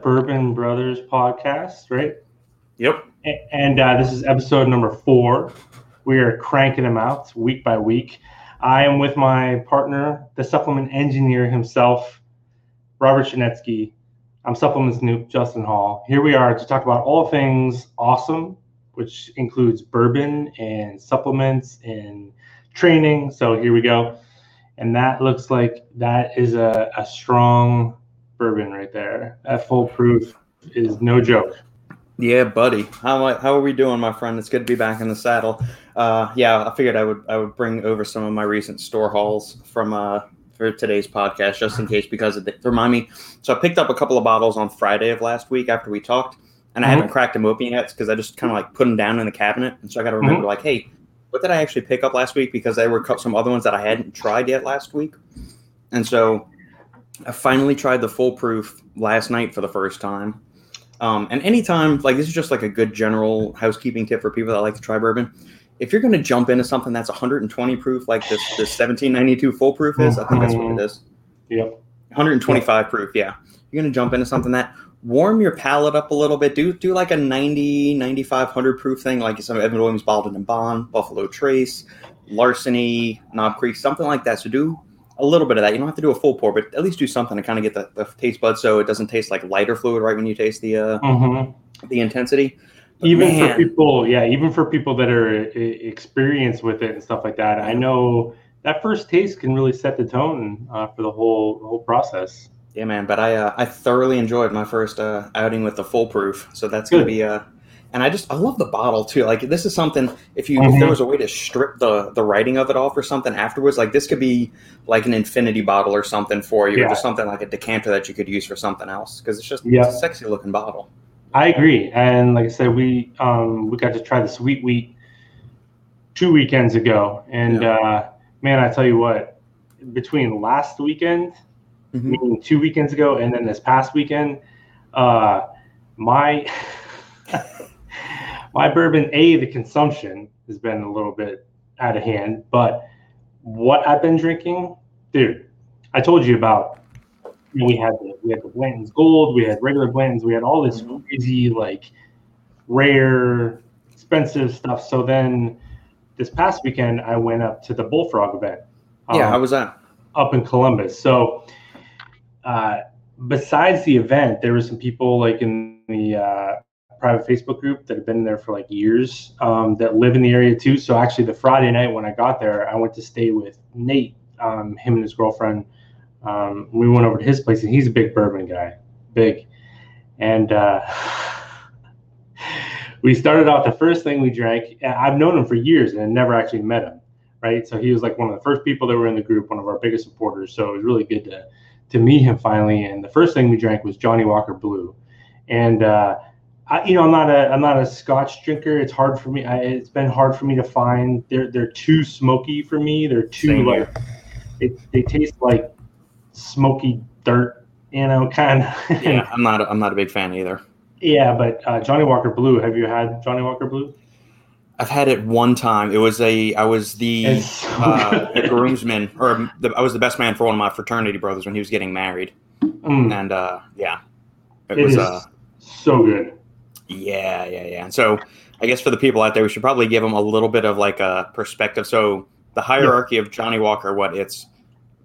Bourbon Brothers podcast, right? Yep. And uh, this is episode number four. We are cranking them out week by week. I am with my partner, the supplement engineer himself, Robert Shanetsky. I'm supplements noob, Justin Hall. Here we are to talk about all things awesome, which includes bourbon and supplements and training. So here we go. And that looks like that is a, a strong bourbon right there. That full proof is no joke. Yeah, buddy. How how are we doing, my friend? It's good to be back in the saddle. Uh, yeah, I figured I would I would bring over some of my recent store hauls from uh, for today's podcast, just in case, because the, remind me. So I picked up a couple of bottles on Friday of last week after we talked, and I mm-hmm. haven't cracked them open yet because I just kind of like put them down in the cabinet, and so I got to remember, mm-hmm. like, hey, what did I actually pick up last week? Because there were some other ones that I hadn't tried yet last week, and so I finally tried the full proof last night for the first time. Um, and anytime, like this is just like a good general housekeeping tip for people that like to try bourbon. If you're going to jump into something that's 120 proof, like this, this 1792 full proof is, I think that's what it is. Yep. 125 yep. proof, yeah. You're going to jump into something that warm your palate up a little bit. Do do like a 90, 9500 proof thing, like some Evan Williams Bottled in Bond, Buffalo Trace, Larceny, Knob Creek, something like that. So do a little bit of that. You don't have to do a full pour, but at least do something to kind of get the, the taste buds so it doesn't taste like lighter fluid right when you taste the uh, mm-hmm. the intensity. But even man. for people, yeah, even for people that are experienced with it and stuff like that, I know that first taste can really set the tone uh, for the whole whole process. Yeah, man. But I uh, I thoroughly enjoyed my first uh, outing with the full proof, so that's gonna be uh, and I just I love the bottle too. Like this is something if you mm-hmm. if there mm-hmm. was a way to strip the the writing of it off or something afterwards, like this could be like an infinity bottle or something for you, yeah. or just something like a decanter that you could use for something else because it's just yeah. it's a sexy looking bottle. I agree, and like I said, we um we got to try the sweet wheat two weekends ago, and yeah. uh, man, I tell you what, between last weekend, mm-hmm. meaning two weekends ago, and then this past weekend, uh, my my bourbon, a the consumption has been a little bit out of hand, but what I've been drinking, dude, I told you about. You know, we had the we had the Blanton's Gold, we had regular Blanton's, we had all this mm-hmm. crazy like rare, expensive stuff. So then this past weekend, I went up to the Bullfrog event. Um, yeah, how was that? Up in Columbus. So, uh, besides the event, there were some people like in the uh, private Facebook group that have been there for like years um, that live in the area too. So actually, the Friday night when I got there, I went to stay with Nate, um, him and his girlfriend. Um, we went over to his place, and he's a big bourbon guy, big. And uh, we started out. The first thing we drank, I've known him for years and never actually met him, right? So he was like one of the first people that were in the group, one of our biggest supporters. So it was really good to to meet him finally. And the first thing we drank was Johnnie Walker Blue, and uh, I, you know, I'm not a I'm not a Scotch drinker. It's hard for me. I, it's been hard for me to find. They're they're too smoky for me. They're too Same like they, they taste like smoky dirt. You know, kind of. yeah, I'm not. A, I'm not a big fan either. Yeah, but uh, Johnnie Walker Blue. Have you had Johnnie Walker Blue? I've had it one time. It was a I was the uh, groomsman, or the, I was the best man for one of my fraternity brothers when he was getting married, mm. and uh, yeah, it, it was uh, so good. Yeah, yeah, yeah. And so I guess for the people out there, we should probably give them a little bit of like a perspective. So the hierarchy yeah. of Johnnie Walker, what it's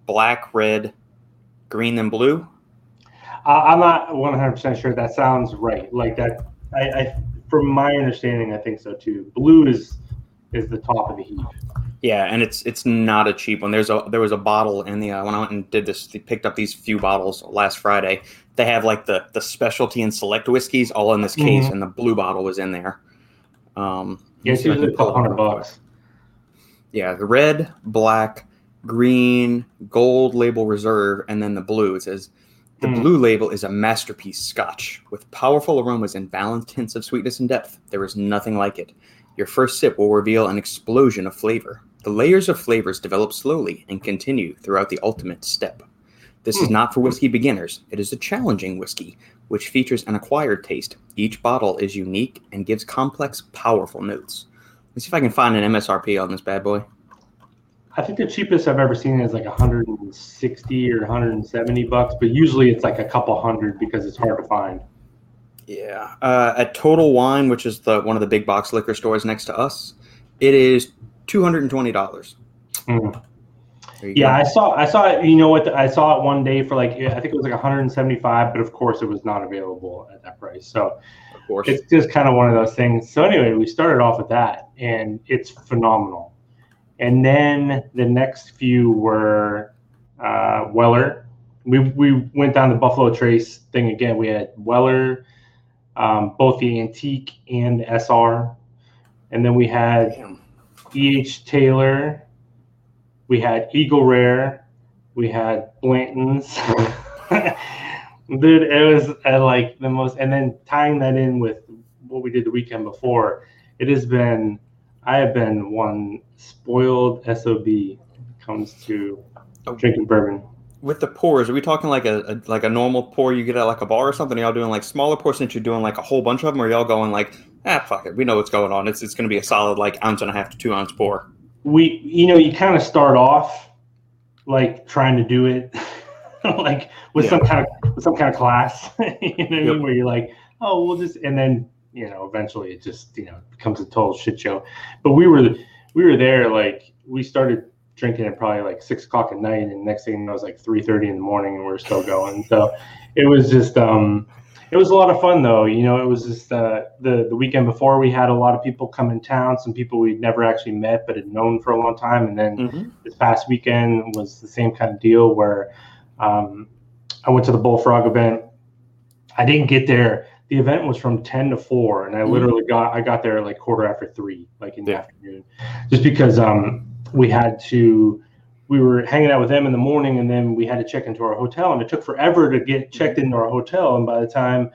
black, red, green, and blue. Uh, I'm not 100 percent sure. That sounds right. Like that. I, I, from my understanding, I think so too. Blue is is the top of the heap. Yeah, and it's it's not a cheap one. There's a there was a bottle in the uh, when I went and did this, picked up these few bottles last Friday they have like the the specialty and select whiskeys all in this case, mm-hmm. and the blue bottle was in there. Um, yeah, it's usually a couple hundred bucks. Yeah, the red, black, green, gold label reserve, and then the blue. It says the mm. blue label is a masterpiece scotch with powerful aromas and balanced hints of sweetness and depth. There is nothing like it. Your first sip will reveal an explosion of flavor. The layers of flavors develop slowly and continue throughout the ultimate step. This is hmm. not for whiskey beginners. It is a challenging whiskey, which features an acquired taste. Each bottle is unique and gives complex, powerful notes. Let's see if I can find an MSRP on this bad boy. I think the cheapest I've ever seen is like 160 or 170 bucks, but usually it's like a couple hundred because it's hard to find. Yeah. Uh, at Total Wine, which is the one of the big box liquor stores next to us, it is two hundred and twenty dollars. Mm. Yeah, I saw. I saw it. You know what? I saw it one day for like I think it was like 175, but of course it was not available at that price. So, of course, it's just kind of one of those things. So anyway, we started off with that, and it's phenomenal. And then the next few were uh, Weller. We we went down the Buffalo Trace thing again. We had Weller, um, both the antique and the SR, and then we had E.H. Taylor we had Eagle Rare, we had Blanton's. Dude, it was uh, like the most, and then tying that in with what we did the weekend before, it has been, I have been one spoiled SOB comes to oh. drinking bourbon. With the pours, are we talking like a, a, like a normal pour you get at like a bar or something? Are y'all doing like smaller pours since you're doing like a whole bunch of them, or y'all going like, ah, fuck it, we know what's going on. It's it's going to be a solid like ounce and a half to two ounce pour we you know you kind of start off like trying to do it like with yeah. some kind of with some kind of class you know yep. Where you're like oh we'll just and then you know eventually it just you know becomes a total shit show but we were we were there like we started drinking at probably like six o'clock at night and next thing you know it was like 3 30 in the morning and we are still going so it was just um it was a lot of fun though. You know, it was just uh, the the weekend before we had a lot of people come in town, some people we'd never actually met but had known for a long time, and then mm-hmm. this past weekend was the same kind of deal where um, I went to the Bullfrog event. I didn't get there. The event was from ten to four, and I mm-hmm. literally got I got there like quarter after three, like in the afternoon, just because um, we had to we were hanging out with them in the morning and then we had to check into our hotel and it took forever to get checked into our hotel and by the time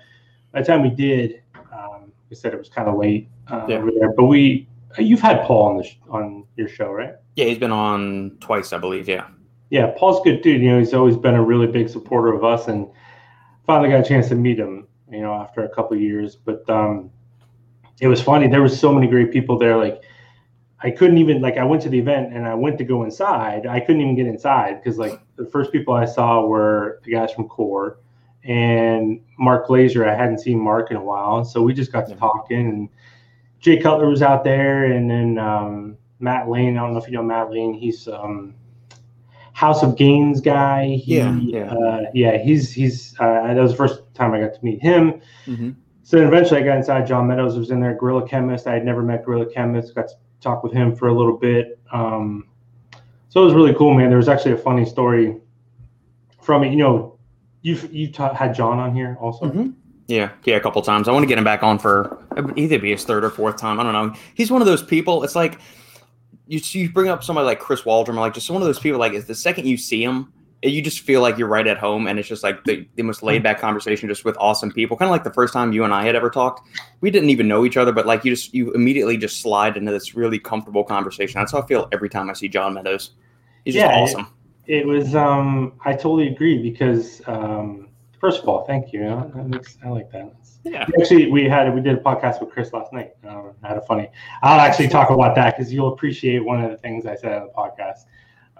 by the time we did um, we said it was kind of late uh, yeah. over there but we you've had paul on the sh- on your show right yeah he's been on twice i believe yeah yeah paul's good dude you know he's always been a really big supporter of us and finally got a chance to meet him you know after a couple years but um it was funny there was so many great people there like I couldn't even like I went to the event and I went to go inside. I couldn't even get inside because like the first people I saw were the guys from Core and Mark Glazer. I hadn't seen Mark in a while, so we just got to talking. And Jay Cutler was out there, and then um, Matt Lane. I don't know if you know Matt Lane. He's um, House of Gains guy. He, yeah, yeah, uh, yeah. He's he's uh, that was the first time I got to meet him. Mm-hmm. So then eventually I got inside. John Meadows was in there. Gorilla Chemist. I had never met Gorilla Chemist. Got to talk with him for a little bit. Um, so it was really cool, man. There was actually a funny story from it. You know, you've you ta- had John on here also. Mm-hmm. Yeah, yeah, a couple times. I want to get him back on for either be his third or fourth time. I don't know. He's one of those people. It's like you you bring up somebody like Chris Waldron, or like just one of those people. Like, is the second you see him, you just feel like you're right at home and it's just like the, the most laid back conversation just with awesome people. Kind of like the first time you and i had ever talked we didn't even know each other but like you just you immediately just slide into this really comfortable conversation. That's how i feel every time i see john meadows. He's yeah, just awesome. it, it, was um i totally agree because um first of all thank you. I like that. Yeah. actually we had we did a podcast with chris last night. I had a funny i'll actually talk about that because you'll appreciate one of the things i said on the podcast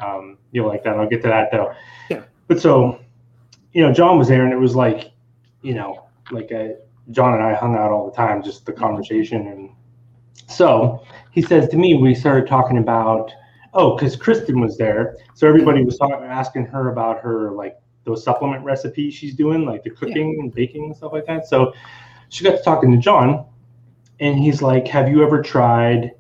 um, you'll like that. I'll get to that though. Yeah. But so, you know, John was there, and it was like, you know, like uh, John and I hung out all the time, just the conversation. And so he says to me, we started talking about, oh, because Kristen was there, so everybody was talking, asking her about her like those supplement recipes she's doing, like the cooking yeah. and baking and stuff like that. So she got to talking to John, and he's like, "Have you ever tried?"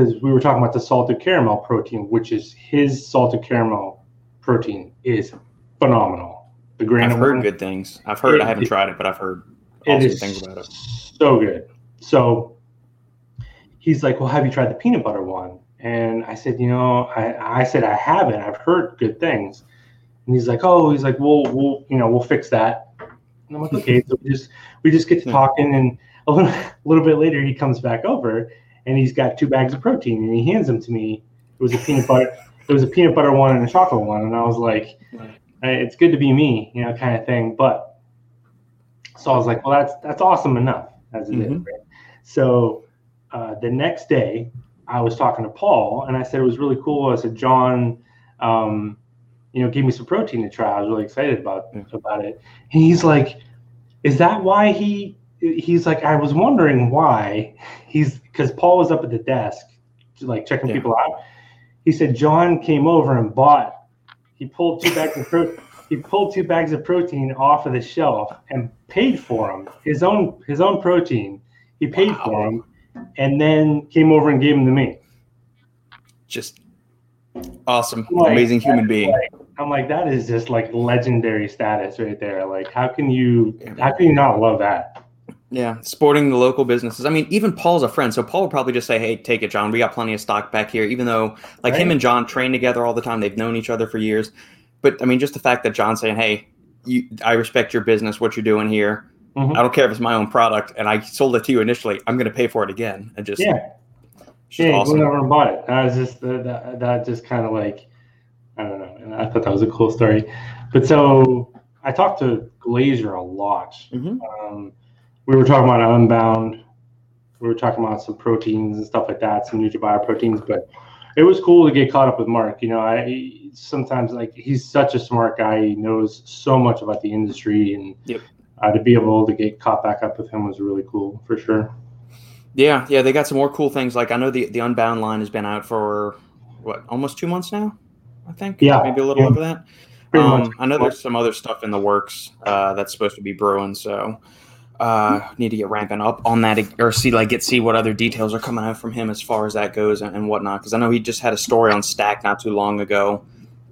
Because we were talking about the salted caramel protein, which is his salted caramel protein is phenomenal. The I've heard one, good things. I've heard. It, I haven't it, tried it, but I've heard awesome things about it. So good. So he's like, "Well, have you tried the peanut butter one?" And I said, "You know, I, I said I haven't. I've heard good things." And he's like, "Oh, he's like, we'll, we'll, you know, we'll fix that." And I'm like, "Okay." so we just we just get to hmm. talking, and a little, a little bit later, he comes back over and he's got two bags of protein and he hands them to me. It was a peanut butter. It was a peanut butter one and a chocolate one, and I was like, "It's good to be me," you know, kind of thing. But so I was like, "Well, that's that's awesome enough as it mm-hmm. is." Right? So uh, the next day, I was talking to Paul and I said it was really cool. I said, John, um, you know, gave me some protein to try. I was really excited about Yeah. about it. And he's like, is that why he he's like, I was wondering why he's because Paul was up at the desk, like checking Yeah. people out. He said John came over and bought. He pulled two bags of pro- he pulled two bags of protein off of the shelf and paid for them. His own his own protein. He paid Wow. for them, and then came over and gave them to me. Just awesome, Like, amazing human being. Like, I'm like, that is just like legendary status right there. Like, how can you how can you not love that? Yeah, supporting the local businesses. I mean, even Paul's a friend, so Paul would probably just say, "Hey, take it, John. We got plenty of stock back here." Even though, like him and John train together all the time, they've known each other for years. But I mean, just the fact that John's saying, "Hey, you, I respect your business, what you're doing here. Mhm. I don't care if it's my own product, and I sold it to you initially. I'm going to pay for it again." And just, Yeah, just yeah, awesome. went over and bought it. That was just that that, that just kind of like I don't know. And I thought that was a cool story. But so I talked to Glazer a lot. Mhm. Um, we were talking about Unbound. We were talking about some proteins and stuff like that, some NutraBio proteins. But it was cool to get caught up with Mark. You know, I sometimes like he's such a smart guy. He knows so much about the industry, and Yep. uh, to be able to get caught back up with him was really cool for sure. Yeah, yeah, they got some more cool things. Like I know the the Unbound line has been out for what almost two months now. I think. Yeah, maybe a little yeah. over that. Um. I know there's some other stuff in the works uh, that's supposed to be brewing, so uh, need to get ramping up on that or see like get see what other details are coming out from him as far as that goes and, and whatnot. Because I know he just had a story on Stack not too long ago,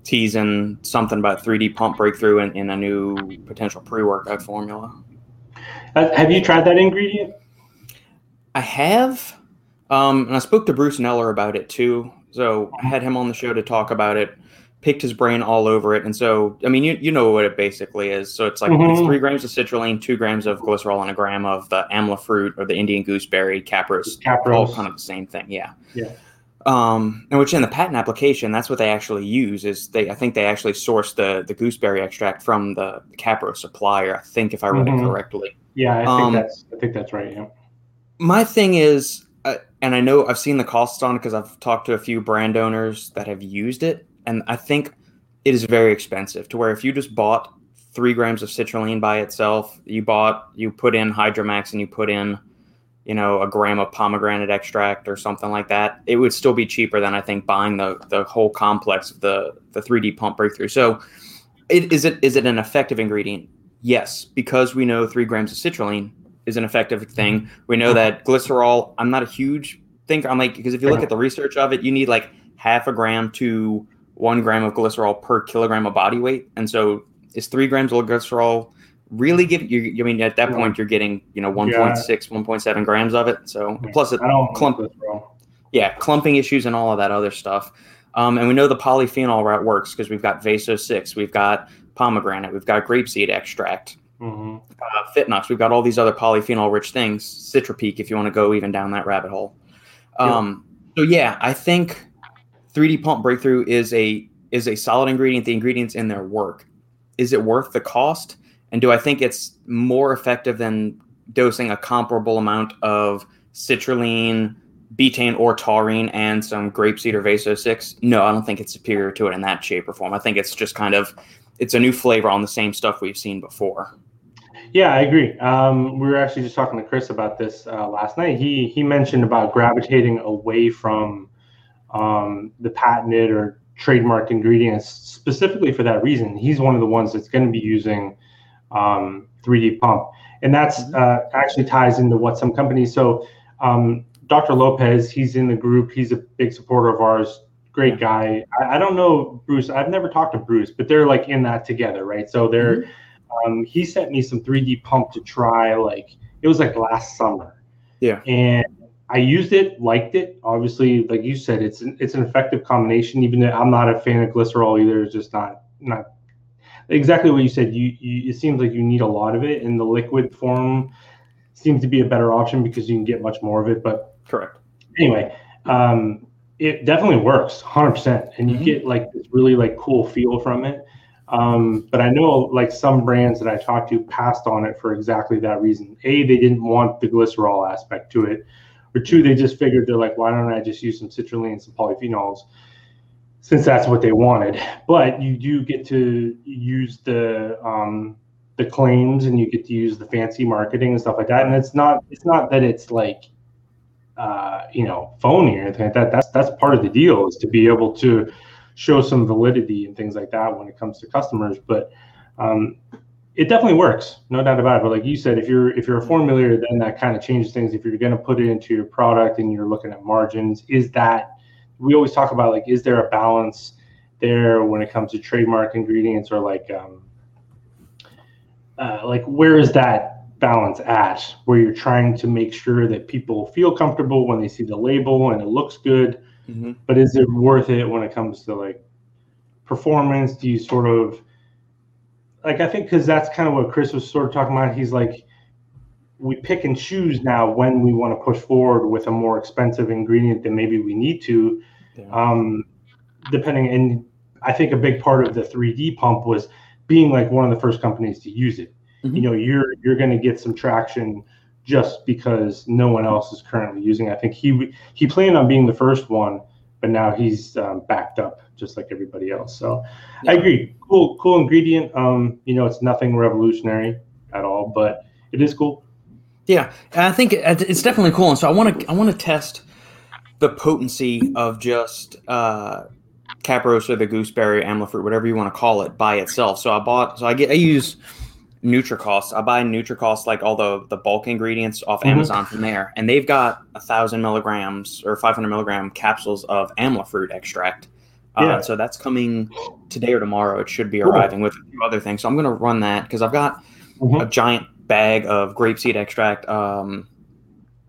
teasing something about 3D pump breakthrough in, in a new potential pre workout formula. Uh, Have you tried that ingredient? I have, um, and I spoke to Bruce Kneller about it too. So I had him on the show to talk about it. Picked his brain all over it, and so I mean, you you know what it basically is. So it's like Mhm. three grams of citrulline, two grams of glycerol, and a gram of the amla fruit or the Indian gooseberry capros. All Capros. kind of the same thing, yeah. Yeah. Um, and which in the patent application, that's what they actually use. Is they? I think they actually source the the gooseberry extract from the Capro supplier. I think if I read Mhm. it correctly. Yeah, I think Um, that's I think that's right. Yeah. my thing is uh, and i know i've seen the costs on it because i've talked to a few brand owners that have used it and i think it is very expensive to where if you just bought three grams of citrulline by itself you bought you put in hydromax and you put in you know a gram of pomegranate extract or something like that it would still be cheaper than i think buying the the whole complex of the the 3d pump breakthrough. So it, is it is it an effective ingredient? Yes because we know three grams of citrulline is an effective thing. We know that glycerol, I'm not a huge thinker. I'm like, because if you look at the research of it, you need like half a gram to one gram of glycerol per kilogram of body weight. And so is three grams of glycerol really give you, I mean, at that point, you're getting, you know, 1.6, 1.7 grams of it. So plus it, clump- yeah, clumping issues and all of that other stuff. Um, and we know the polyphenol route works because we've got Vaso 6, we've got pomegranate, we've got grapeseed extract Mhm. uh, Fitnox. We've got all these other polyphenol rich things. Citrapeak, if you want to go even down that rabbit hole. Um, So yeah, I think 3D Pump Breakthrough is a is a solid ingredient. The ingredients in there work. Is it worth the cost? And do I think it's more effective than dosing a comparable amount of citrulline, betaine, or taurine and some grapeseed or Vaso six? No, I don't think it's superior to it in that shape or form. I think it's just kind of it's a new flavor on the same stuff we've seen before. Yeah, I agree. Um, we were actually just talking to Chris about this uh, last night. He he mentioned about gravitating away from um, the patented or trademarked ingredients specifically for that reason. He's one of the ones that's going to be using um, 3D pump, and that's uh, actually ties into what some companies. So um, Dr. Lopez, he's in the group. He's a big supporter of ours. Great guy. I, I don't know Bruce. I've never talked to Bruce, but they're like in that together, right? So they're um, he sent me some 3D pump to try. Like it was like last summer. Yeah. And I used it, liked it. Obviously, like you said, it's an, it's an effective combination. Even though I'm not a fan of glycerol either, it's just not not exactly what you said. You, you it seems like you need a lot of it, and the liquid form seems to be a better option because you can get much more of it. But Correct. anyway, um, it definitely works 100%. And you Mhm. get like this really like cool feel from it. Um, but I know like some brands that I talked to passed on it for exactly that reason. A, they didn't want the glycerol aspect to it, or two, they just figured they're like, why don't I just use some citrulline and some polyphenols, since that's what they wanted. But you do get to use the um, the claims and you get to use the fancy marketing and stuff like that. And it's not it's not that it's like uh, you know phony or anything like that. That's that's part of the deal is to be able to show some validity and things like that when it comes to customers. But um, it definitely works, no doubt about it. But like you said, if you're if you're a formulator, then that kind of changes things. If you're going to put it into your product and you're looking at margins, is that we always talk about like is there a balance there when it comes to trademark ingredients or like um, uh, like where is that balance at where you're trying to make sure that people feel comfortable when they see the label and it looks good mm-hmm. but is it worth it when it comes to like performance do you sort of like i think because that's kind of what chris was sort of talking about he's like we pick and choose now when we want to push forward with a more expensive ingredient than maybe we need to yeah. um, depending and i think a big part of the 3d pump was being like one of the first companies to use it mm-hmm. you know you're you're going to get some traction just because no one else is currently using it. i think he he planned on being the first one but now he's um, backed up just like everybody else so yeah. i agree cool cool ingredient um you know it's nothing revolutionary at all but it is cool yeah, I think it's definitely cool, and so I want to I want to test the potency of just uh, Caprosa, the gooseberry, amla fruit, whatever you want to call it, by itself. So I bought, so I get I use Nutricost. I buy Nutricost like all the the bulk ingredients off mm-hmm. Amazon from there, and they've got a thousand milligrams or five hundred milligram capsules of amla fruit extract. Uh, yeah. so that's coming today or tomorrow. It should be arriving cool. with a few other things. So I'm going to run that because I've got mm-hmm. a giant bag of grapeseed extract. Um,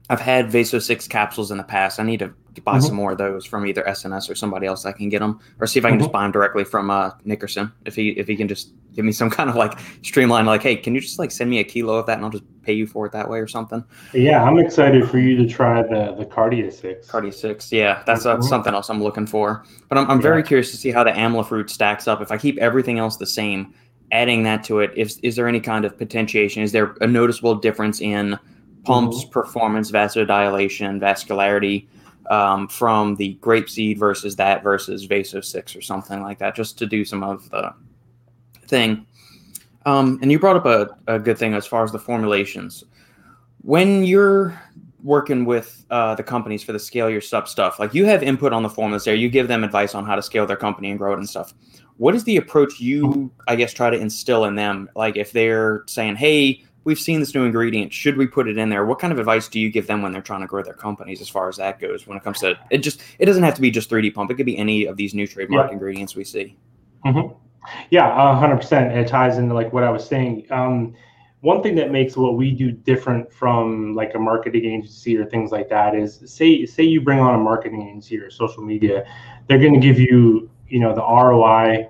I've had Vaso six capsules in the past. I need to buy mm-hmm. some more of those from either SNS or somebody else I can get them, or see if I can mm-hmm. just buy them directly from uh, Nickerson. If he if he can just give me some kind of like streamline, like, hey, can you just like send me a kilo of that and I'll just pay you for it that way or something? Yeah, I'm excited for you to try the the Cardia six. Cardia six, yeah, that's uh, mm-hmm. something else I'm looking for. But I'm I'm yeah. very curious to see how the amla fruit stacks up. If I keep everything else the same, adding that to it, is, is there any kind of potentiation? Is there a noticeable difference in pumps, mm-hmm. performance, vasodilation, vascularity um, from the grapeseed versus that versus Vaso 6 or something like that, just to do some of the thing. Um, and you brought up a, a good thing as far as the formulations. When you're working with uh, the companies for the scale your sub stuff, like you have input on the formulas there, you give them advice on how to scale their company and grow it and stuff what is the approach you i guess try to instill in them like if they're saying hey we've seen this new ingredient should we put it in there? What kind of advice do you give them when they're trying to grow their companies as far as that goes when it comes to it just it doesn't have to be just 3d pump. It could be any of these new trademark yeah. ingredients we see. Mm-hmm. yeah 100% it ties into like what i was saying. Um, one thing that makes what we do different from like a marketing agency or things like that is say say you bring on a marketing agency or social media they're going to give you you know the ROI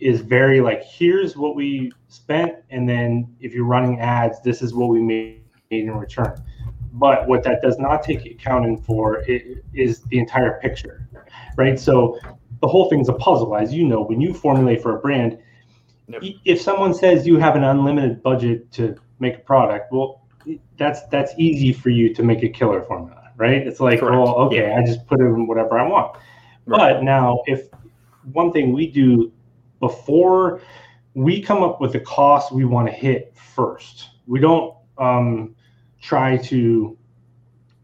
is very like here's what we spent and then if you're running ads this is what we made in return but what that does not take accounting for is the entire picture right so the whole thing's a puzzle as you know when you formulate for a brand yep. if someone says you have an unlimited budget to make a product well that's that's easy for you to make a killer formula right it's like Correct. well okay yeah. i just put in whatever i want right. but now if one thing we do before we come up with the cost we want to hit first. We don't um, try to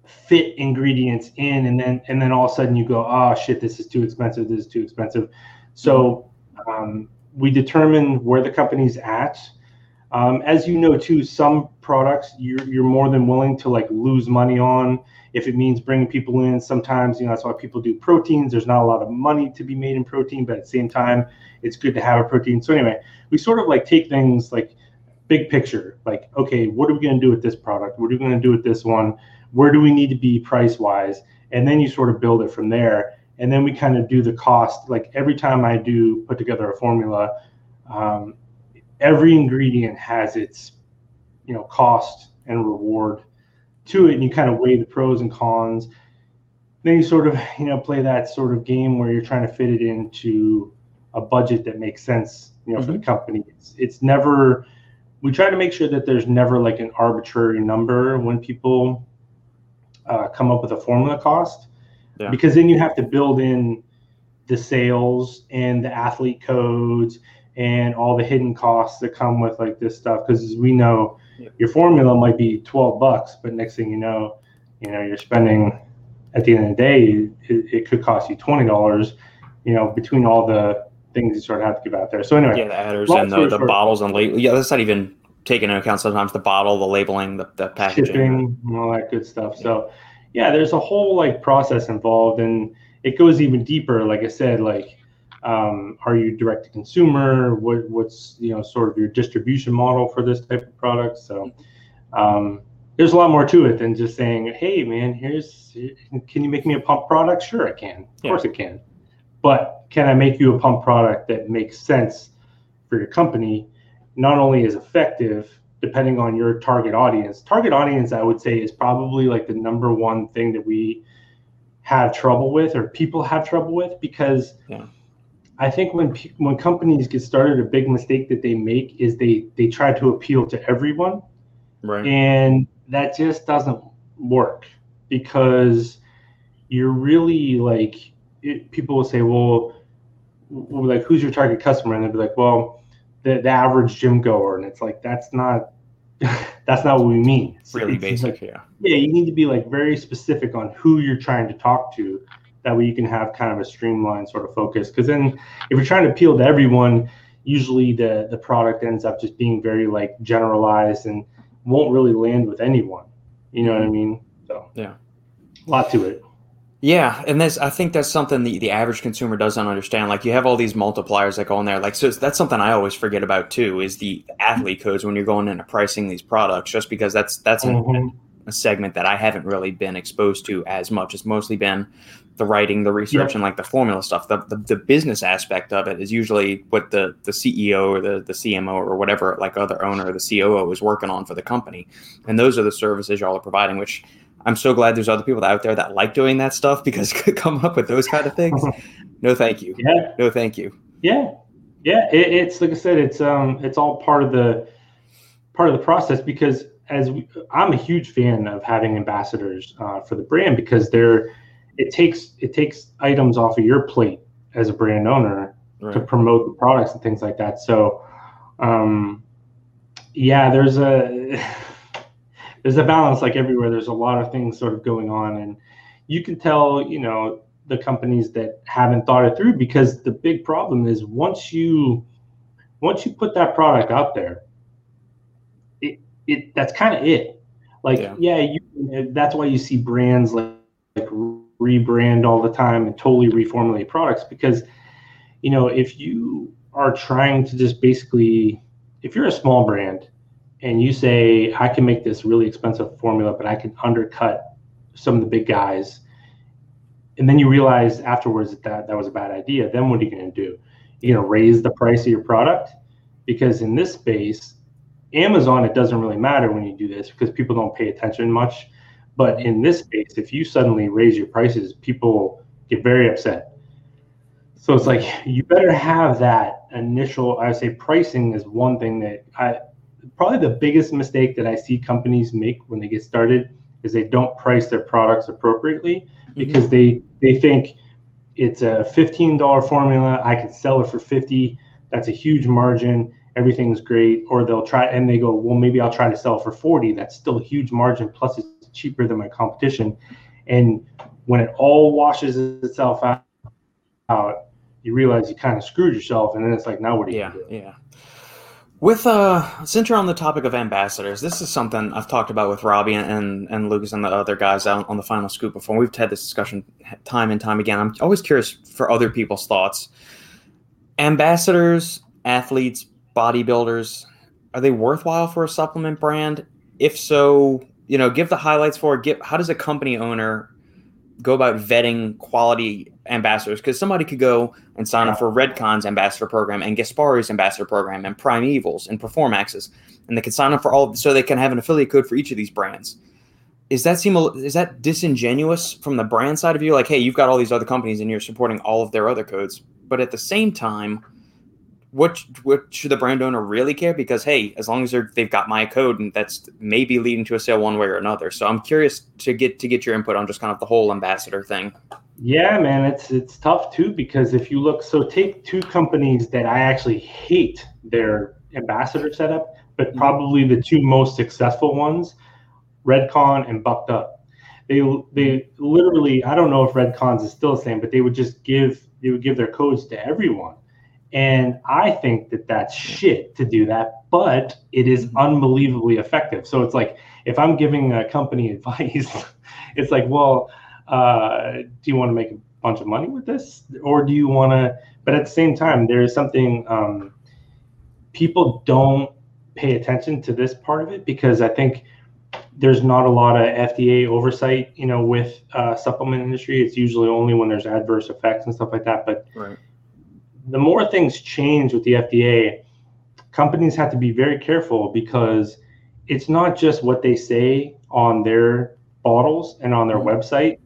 fit ingredients in and then and then all of a sudden you go, oh shit, this is too expensive. This is too expensive. So um, we determine where the company's at. Um, as you know, too, some products you're you're more than willing to like lose money on if it means bringing people in. Sometimes you know that's why people do proteins. There's not a lot of money to be made in protein but at the same time it's good to have a protein. So anyway we sort of like take things like big picture. Like okay what are we going to do with this product? What are we going to do with this one? Where do we need to be price wise and then you sort of build it from there. And then we kind of do the cost. Like every time i do put together a formula um, every ingredient has its you know cost and reward to it and you kind of weigh the pros and cons then you sort of you know play that sort of game where you're trying to fit it into a budget that makes sense you know mm-hmm. for the mm-hmm. company it's, it's never we try to make sure that there's never like an arbitrary number when people uh, come up with a formula cost Yeah. because then you have to build in the sales and the athlete codes and all the hidden costs that come with like this stuff because as we know Yeah. your formula might be 12 bucks but next thing you know you know you're spending at the end of the day it, it could cost you $20 you know between all the things you sort of have to give out there so anyway Yeah, the adders and the, the short- bottles and label. Yeah, that's not even taken into account sometimes the bottle, the labeling, the, the packaging. shipping and all that good stuff. So yeah, there's a whole like process involved and it goes even deeper. Like I said, like um, are you direct to consumer? What what's you know sort of your distribution model for this type of product? So um, there's a lot more to it than just saying, hey man, here's can you make me a pump product? Sure, I can. Of Yeah. course, I can. But can I make you a pump product that makes sense for your company? Not only is effective, depending on your target audience. Target audience, I would say, is probably like the number one thing that we have trouble with, or people have trouble with, because Yeah. I think when when companies get started, a big mistake that they make is they they try to appeal to everyone, Right. and that just doesn't work because you're really like it, people will say, well, like who's your target customer, and they'll be like, well, the, the average gym goer, and it's like that's not that's not what we mean. It's, really it's basic. like- yeah. yeah, you need to be like very specific on who you're trying to talk to. That way you can have kind of a streamlined sort of focus. Because then if you're trying to appeal to everyone, usually the the product ends up just being very like generalized and won't really land with anyone. You know what I mean? So Yeah. a lot to it. Yeah, and that's I think that's something the, the average consumer doesn't understand. Like you have all these multipliers that go in there. Like so that's something I always forget about too is the athlete codes when you're going into pricing these products. Just because that's that's an- Mhm. a segment that I haven't really been exposed to as much. It's mostly been the writing, the research, and like the formula stuff. The, the the business aspect of it is usually what the the CEO or the the CMO or whatever like other owner or the COO is working on for the company, and those are the services y'all are providing. Which I'm so glad there's other people out there that like doing that stuff because come up with those kind of things. No, thank you. Yeah, No, thank you. yeah, yeah. It, it's like I said, it's um, it's all part of the part of the process because as we, I'm a huge fan of having ambassadors uh, for the brand because they're it takes it takes items off of your plate as a brand owner to promote the products and things like that. So, um, yeah, there's a there's a balance like everywhere. There's a lot of things sort of going on, and you can tell, you know, the companies that haven't thought it through because the big problem is once you once you put that product out there, it it that's kind of it. Like, Yeah. yeah, you, that's why you see brands like, like rebrand all the time and totally reformulate products because you know, if you are trying to just basically, if you're a small brand and you say, I can make this really expensive formula, but I can undercut some of the big guys, and then you realize afterwards that that, that was a bad idea, then what are you going to do? You're going to raise the price of your product? Because in this space, Amazon, it doesn't really matter when you do this because people don't pay attention much. But in this space, if you suddenly raise your prices, people get very upset. So it's like you better have that initial. I would say pricing is one thing that I probably the biggest mistake that I see companies make when they get started is they don't price their products appropriately mm-hmm. because they they think it's a fifteen dollar formula. I can sell it for fifty. That's a huge margin. Everything's great. Or they'll try and they go, well, maybe I'll try to sell it for forty. That's still a huge margin. Plus, it's cheaper than my competition. And when it all washes itself out, out you realize you kind of screwed yourself, and then it's like, now what do you Yeah, do? yeah. With uh, since you're on the topic of ambassadors, this is something I've talked about with Robbie and and Lucas and the other guys out on the final scoop before. We've had this discussion time and time again. I'm always curious for other people's thoughts. Ambassadors, athletes, bodybuilders, are they worthwhile for a supplement brand? If so, you know, give the highlights for it. Give how does a company owner go about vetting quality ambassadors? Because somebody could go and sign up for Redcon's ambassador program and Gaspari's ambassador program and Primeval's and Performax's, and they can sign up for all so they can have an affiliate code for each of these brands. Is that seem is that disingenuous from the brand side of you? Like, hey, you've got all these other companies and you're supporting all of their other codes, but at the same time, what what should the brand owner really care? Because hey, as long as they're they've got my code, and that's maybe leading to a sale one way or another. So I'm curious to get to get your input on just kind of the whole ambassador thing. Yeah, man, it's it's tough too because if you look, so take two companies that I actually hate their ambassador setup, but mm-hmm. probably the two most successful ones, Redcon and Bucked Up. They they literally, I don't know if Redcons is still the same, but they would just give they would give their codes to everyone and I think that that's shit to do that, but it is mm-hmm. unbelievably effective. So it's like if I'm giving a company advice, it's like, well, uh, do you want to make a bunch of money with this, or do you want to? But at the same time, there is something um, people don't pay attention to this part of it because I think there's not a lot of FDA oversight, you know, with uh, supplement industry. It's usually only when there's adverse effects and stuff like that. But right the more things change with the FDA, companies have to be very careful because it's not just what they say on their bottles and on their mm-hmm. website.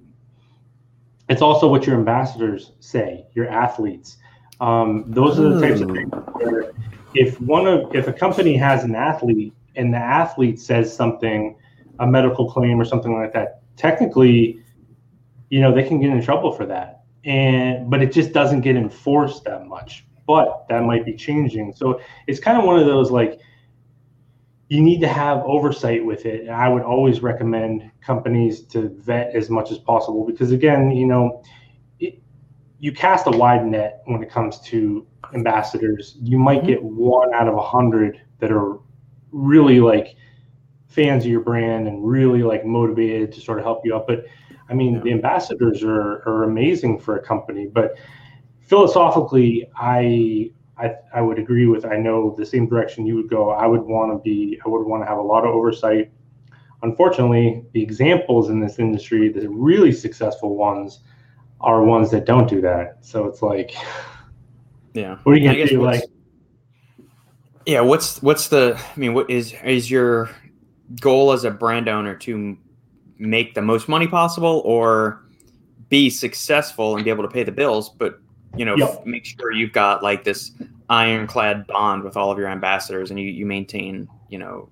It's also what your ambassadors say, your athletes. Um, those are the types of things where if one of if a company has an athlete and the athlete says something, a medical claim or something like that, technically, you know, they can get in trouble for that and but it just doesn't get enforced that much but that might be changing. So it's kind of one of those like you need to have oversight with it. I would always recommend companies to vet as much as possible because again you know it, you cast a wide net when it comes to ambassadors. You might mm-hmm. get one out of a hundred that are really like fans of your brand and really like motivated to sort of help you out. But I mean, yeah. the ambassadors are, are amazing for a company, but philosophically, I, I I would agree with. I know the same direction you would go. I would want to be. I would want to have a lot of oversight. Unfortunately, the examples in this industry, the really successful ones, are ones that don't do that. So it's like, yeah, what are you gonna do? Like, yeah, what's what's the? I mean, what is is your goal as a brand owner to make the most money possible or be successful and be able to pay the bills, but you know, yep. make sure you've got like this ironclad bond with all of your ambassadors and you, you maintain, you know,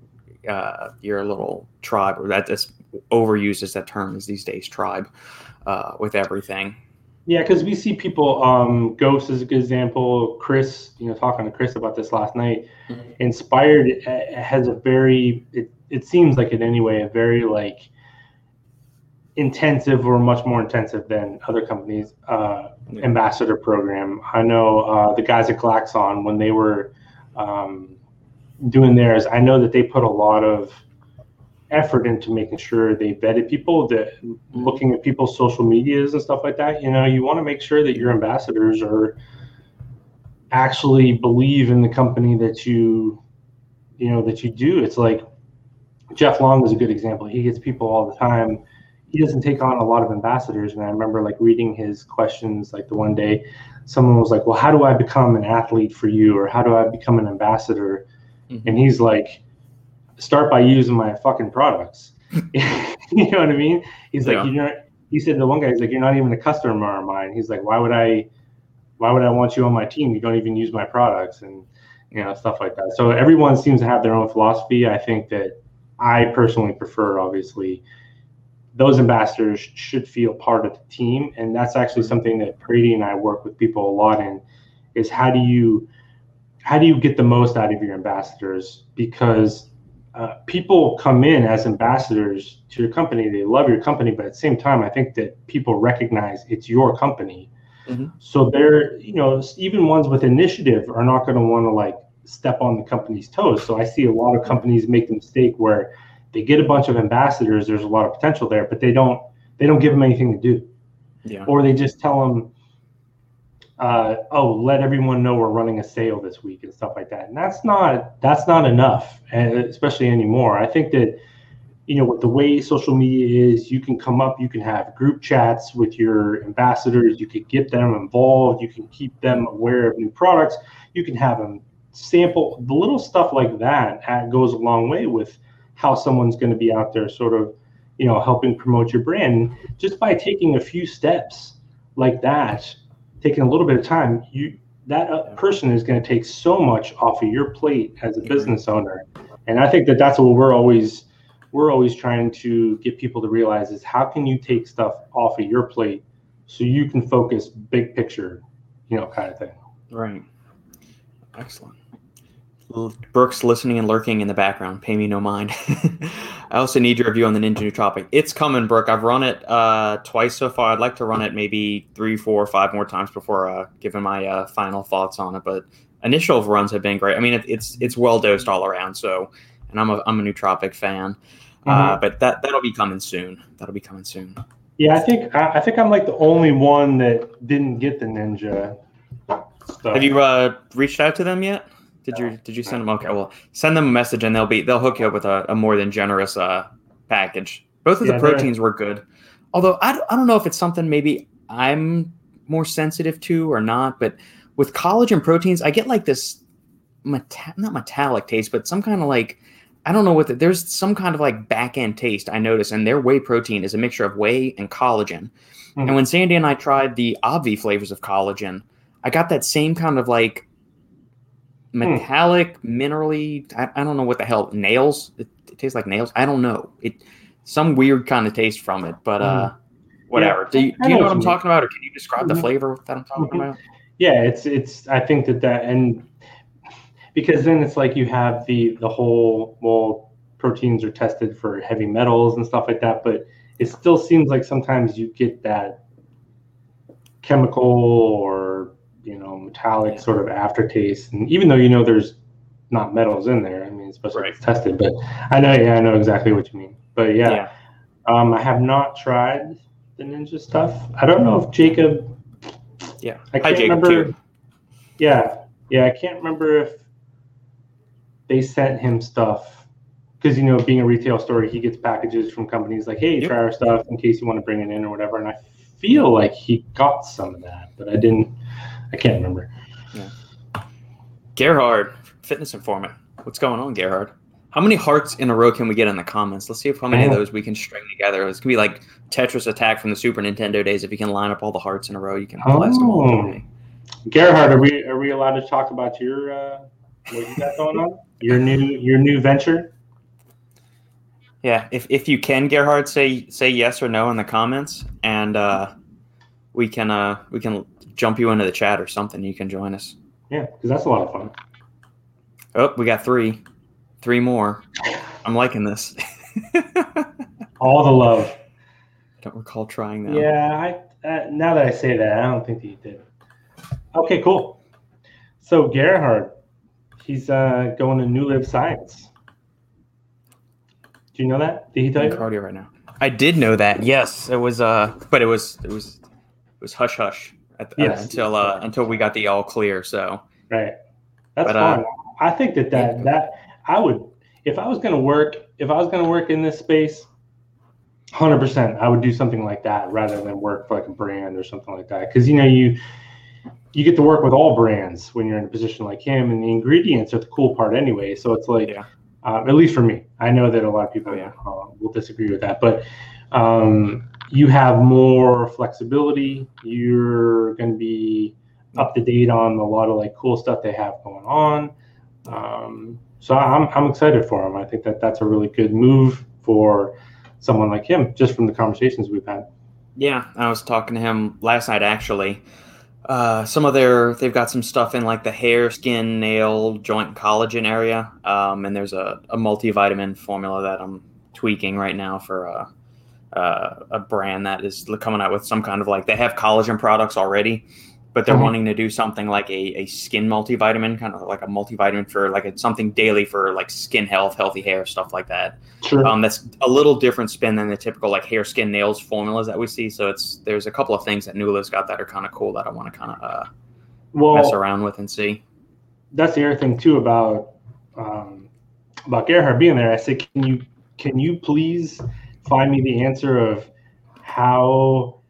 uh, your little tribe or that that's overused as that term is these days tribe uh, with everything. Yeah, because we see people. Um, Ghost is a good example. Chris, you know, talking to Chris about this last night. Mm-hmm. Inspired has a very. It, it seems like in any way, A very like intensive or much more intensive than other companies uh, yeah. ambassador program. I know uh, the guys at Glaxon when they were um, doing theirs. I know that they put a lot of effort into making sure they vetted people that looking at people's social medias and stuff like that you know you want to make sure that your ambassadors are actually believe in the company that you you know that you do it's like jeff long is a good example he gets people all the time he doesn't take on a lot of ambassadors. And I remember like reading his questions. Like the one day, someone was like, "Well, how do I become an athlete for you, or how do I become an ambassador?" Mm-hmm. And he's like, "Start by using my fucking products." you know what I mean? He's like, yeah. "You're not." He said the one guy, he's like, "You're not even a customer of mine." He's like, "Why would I? Why would I want you on my team? You don't even use my products." And you know stuff like that. So everyone seems to have their own philosophy. I think that I personally prefer, obviously those ambassadors should feel part of the team. And that's actually something that Brady and I work with people a lot in is how do you how do you get the most out of your ambassadors? Because uh, people come in as ambassadors to your company. They love your company but at the same time I think that people recognize it's your company. Mm-hmm. so they're you know even ones with initiative are not going to want to like step on the company's toes. So I see a lot of companies make the mistake where they get a bunch of ambassadors there's a lot of potential there but they don't they don't give them anything to do. Yeah. or they just tell them uh, oh let everyone know we're running a sale this week and stuff like that. And that's not that's not enough especially anymore. I think that you know with the way social media is you can come up you can have group chats with your ambassadors you can get them involved you can keep them aware of new products you can have them sample the little stuff like that goes a long way with how someone's going to be out there sort of you know helping promote your brand. Just by taking a few steps like that taking a little bit of time you that uh, person is going to take so much off of your plate as a business owner. And i think that that's what we're always we're always trying to get people to realize is how can you take stuff off of your plate so you can focus big picture you know kind of thing. Right. Excellent Brooks listening and lurking in the background. Pay me no mind. I also need your review on the Ninja Nootropic. It's coming, Brooke. I've run it uh, twice so far. I'd like to run it maybe three, four, five more times before uh, giving my uh, final thoughts on it. But initial runs have been great. I mean, it, it's it's well dosed all around. So, and I'm a I'm a Nootropic fan. Uh, mm-hmm. but that that'll be coming soon. That'll be coming soon. Yeah, I think I, I think I'm like the only one that didn't get the Ninja. Stuff. Have you uh, reached out to them yet? Did you did you send them? Okay, well, send them a message and they'll be they'll hook you up with a, a more than generous uh, package. Both of yeah, the proteins were good, although I, I don't know if it's something maybe I'm more sensitive to or not. But with collagen proteins, I get like this meta- not metallic taste, but some kind of like I don't know what the, there's some kind of like back end taste I notice, and their whey protein is a mixture of whey and collagen. Mm-hmm. And when Sandy and I tried the Obvi flavors of collagen, I got that same kind of like. Metallic, hmm. minerally. I, I, don't know what the hell nails. It, it, tastes like nails. I don't know. It some weird kind of taste from it, but uh, hmm. whatever. Yeah, do you, do you know what I'm talking about, or can you describe the mm-hmm. flavor that I'm talking mm-hmm. about? Yeah, it's it's. I think that that and because then it's like you have the the whole well proteins are tested for heavy metals and stuff like that, but it still seems like sometimes you get that chemical or you know metallic yeah. sort of aftertaste. And even though you know there's not metals in there, I mean, especially right. if it's tested. But I know, yeah, I know exactly what you mean. But yeah, yeah. Um, I have not tried the Ninja stuff. I don't know if Jacob. Yeah, I can't Hi, remember. Too. Yeah, yeah, I can't remember if they sent him stuff because you know, being a retail store, he gets packages from companies like, "Hey, yep. try our stuff in case you want to bring it in or whatever." And I feel like he got some of that, but I didn't. I can't remember. Yeah. Gerhard, fitness informant. What's going on, Gerhard? How many hearts in a row can we get in the comments? Let's see if how many of those we can string together. It's gonna be like Tetris Attack from the Super Nintendo days. If you can line up all the hearts in a row, you can blast them all. Gerhard, are we are we allowed to talk about your uh, what you got going on? Your new your new venture? Yeah, if if you can, Gerhard, say say yes or no in the comments, and uh, we can uh, we can jump you into the chat or something. You can join us. Yeah, because that's a lot of fun. Oh, we got three, three more. I'm liking this. All the love. I don't recall trying that. Yeah, I uh, now that I say that, I don't think that you did. Okay, cool. So Gerhard, he's uh, going to NuLiv Science. Do you know that? Did he tell you? Cardio right now. I did know that. Yes, it was. Uh, but it was it was it was hush hush at, yes. uh, until uh, until we got the all clear. So right, that's but, fine. Uh, I think that that that I would if I was going to work if I was going to work in this space. Hundred percent, I would do something like that rather than work for like a brand or something like that. Because you know you you get to work with all brands when you're in a position like him, and the ingredients are the cool part anyway. So it's like, yeah. uh, at least for me, I know that a lot of people yeah. uh, will disagree with that, but um, you have more flexibility. You're going to be up to date on a lot of like cool stuff they have going on. Um, so I'm, I'm excited for him. I think that that's a really good move for someone like him, just from the conversations we've had. Yeah, I was talking to him last night actually. Uh, some of their they've got some stuff in like the hair, skin, nail, joint, collagen area, um, and there's a, a multivitamin formula that I'm tweaking right now for uh, uh, a brand that is coming out with some kind of like they have collagen products already, but they're mm-hmm. wanting to do something like a, a skin multivitamin, kind of like a multivitamin for like a, something daily for like skin health, healthy hair, stuff like that. Sure. Um, that's a little different spin than the typical like hair, skin, nails formulas that we see. So it's there's a couple of things that Nula's got that are kind of cool that I want to kind of uh, well, mess around with and see. That's the other thing too about um, about Gerhard being there. I said, can you can you please find me the answer of how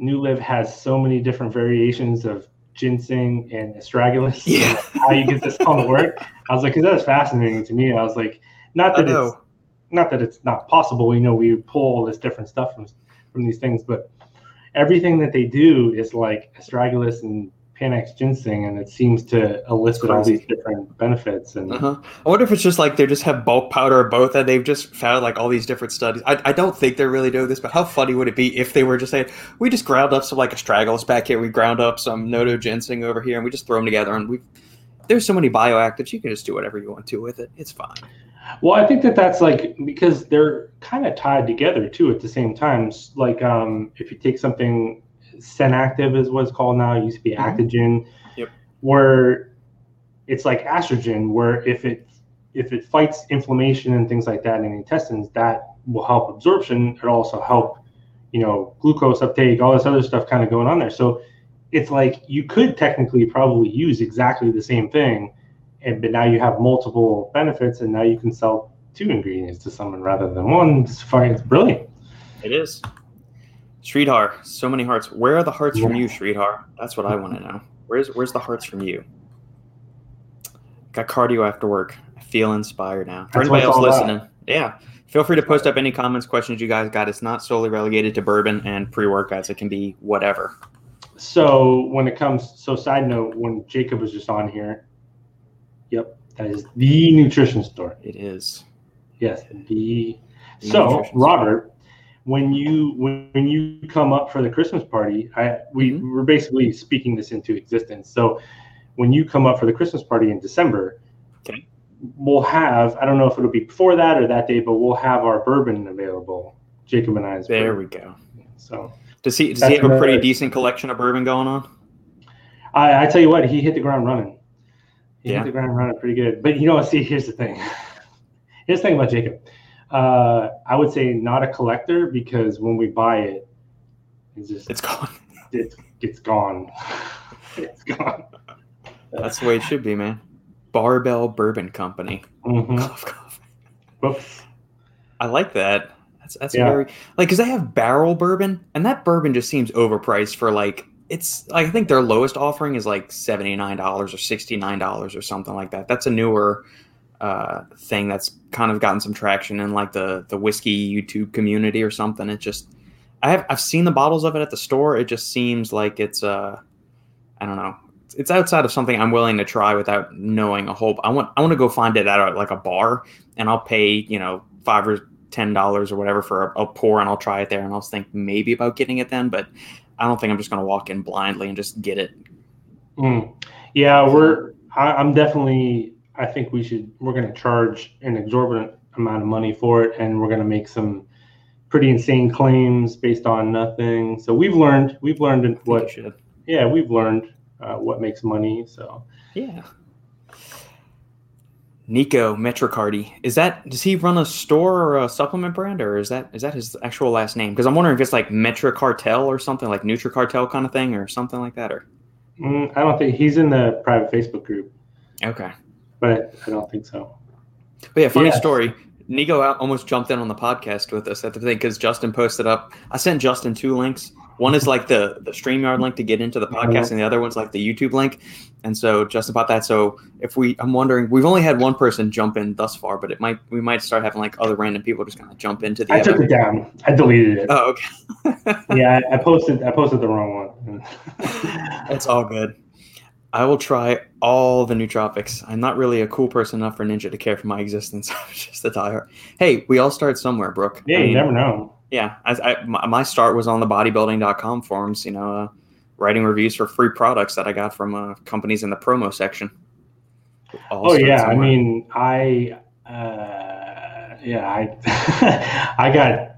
NuLiv has so many different variations of ginseng and astragalus. Yeah. how you get this all to work. I was like, because that's fascinating to me. I was like, not that it's not that it's not possible. You know, we pull all this different stuff from from these things, but everything that they do is like astragalus and Panax ginseng, and it seems to elicit all these different benefits. And Uh-huh. I wonder if it's just like they just have bulk powder of both, and they've just found like all these different studies. I, I don't think they're really doing this, but how funny would it be if they were just saying, "We just ground up some like astragalus back here, we ground up some noto ginseng over here, and we just throw them together." And we there's so many bioactives, you can just do whatever you want to with it. It's fine. Well, I think that that's like because they're kind of tied together too at the same time. Like um, if you take something, Senactive is what it's called now. It used to be Mhm. Actigen, Yep. where it's like estrogen, where if it if it fights inflammation and things like that in the intestines, that will help absorption. It'll also help, you know, glucose uptake, all this other stuff kind of going on there. So it's like you could technically probably use exactly the same thing and but now you have multiple benefits and now you can sell two ingredients to someone rather than one it's fine it's brilliant It is. Sridhar, so many hearts. Where are the hearts from you, Sridhar? That's what I want to know. Where's where's the hearts from you? Got cardio after work. I feel inspired now. For That's anybody else listening, yeah. Feel free to post up any comments, questions you guys got. It's not solely relegated to bourbon and pre-workouts. It can be whatever. so when it comes so side note when jacob was just on here yep that is the nutrition store It is. yes the The so Robert. store. When you when, you come up for the christmas party i we Mhm. we're basically speaking this into existence so when you come up for the christmas party in december Okay. we'll have i don't know if it'll be before that or that day but we'll have our bourbon available jacob and i's There bourbon. we go. so Does he does he have a pretty decent collection of bourbon going on? I, I tell you what, he hit the ground running. He Yeah. hit the ground running pretty good. But you know what? See, here's the thing. here's the thing about Jacob. Uh, I would say not a collector because when we buy it, it's just It's gone. it's it's gone. it's gone. That's the way it should be, man. Barbell Bourbon Company. Mhm. Cough, cough. I like that. That's that's Yeah. very like because they have barrel bourbon, and that bourbon just seems overpriced for like it's. I think their lowest offering is like seventy nine dollars or sixty nine dollars or something like that. That's a newer uh, thing that's kind of gotten some traction in like the the whiskey YouTube community or something. It just I have I've seen the bottles of it at the store. It just seems like it's uh I don't know. It's outside of something I'm willing to try without knowing a whole. I want I want to go find it at a, like a bar, and I'll pay you know five or ten dollars or whatever for a, a pour, and I'll try it there, and I'll think maybe about getting it then. But I don't think I'm just going to walk in blindly and just get it. Mm. Yeah, we're. I, I'm definitely. I think we should. We're going to charge an exorbitant amount of money for it, and we're going to make some pretty insane claims based on nothing. So we've learned. We've learned what. Yeah, we've learned uh, what makes money. So Yeah. Nico Metrocardi is that? Does he run a store or a supplement brand, or is that is that his actual last name? Because I'm wondering if it's like Metro Cartel or something like Nutri Cartel kind of thing, or something like that. Or mm, I don't think he's in the private Facebook group, okay. But I don't think so. But yeah, funny Yes. story. Nico almost jumped in on the podcast with us at the thing because Justin posted up. I sent Justin two links. One is like the the Streamyard link to get into the podcast, mm-hmm. and the other one's like the YouTube link. And so Justin bought that. So if we, I'm wondering, we've only had one person jump in thus far, but it might we might start having like other random people just kind of jump into the. I took it down. I deleted it. Oh, okay. yeah, I, I posted. I posted the wrong one. It's all good. I will try all the nootropics. I'm not really a cool person enough for Ninja to care for my existence. I'm just a diehard. Hey, we all start somewhere, Brooke. yeah, I you never know. yeah I, I, my, start was on the bodybuilding.com forums you know uh, writing reviews for free products that i got from uh, companies in the promo section All Oh yeah, I mean, I uh, yeah, I I got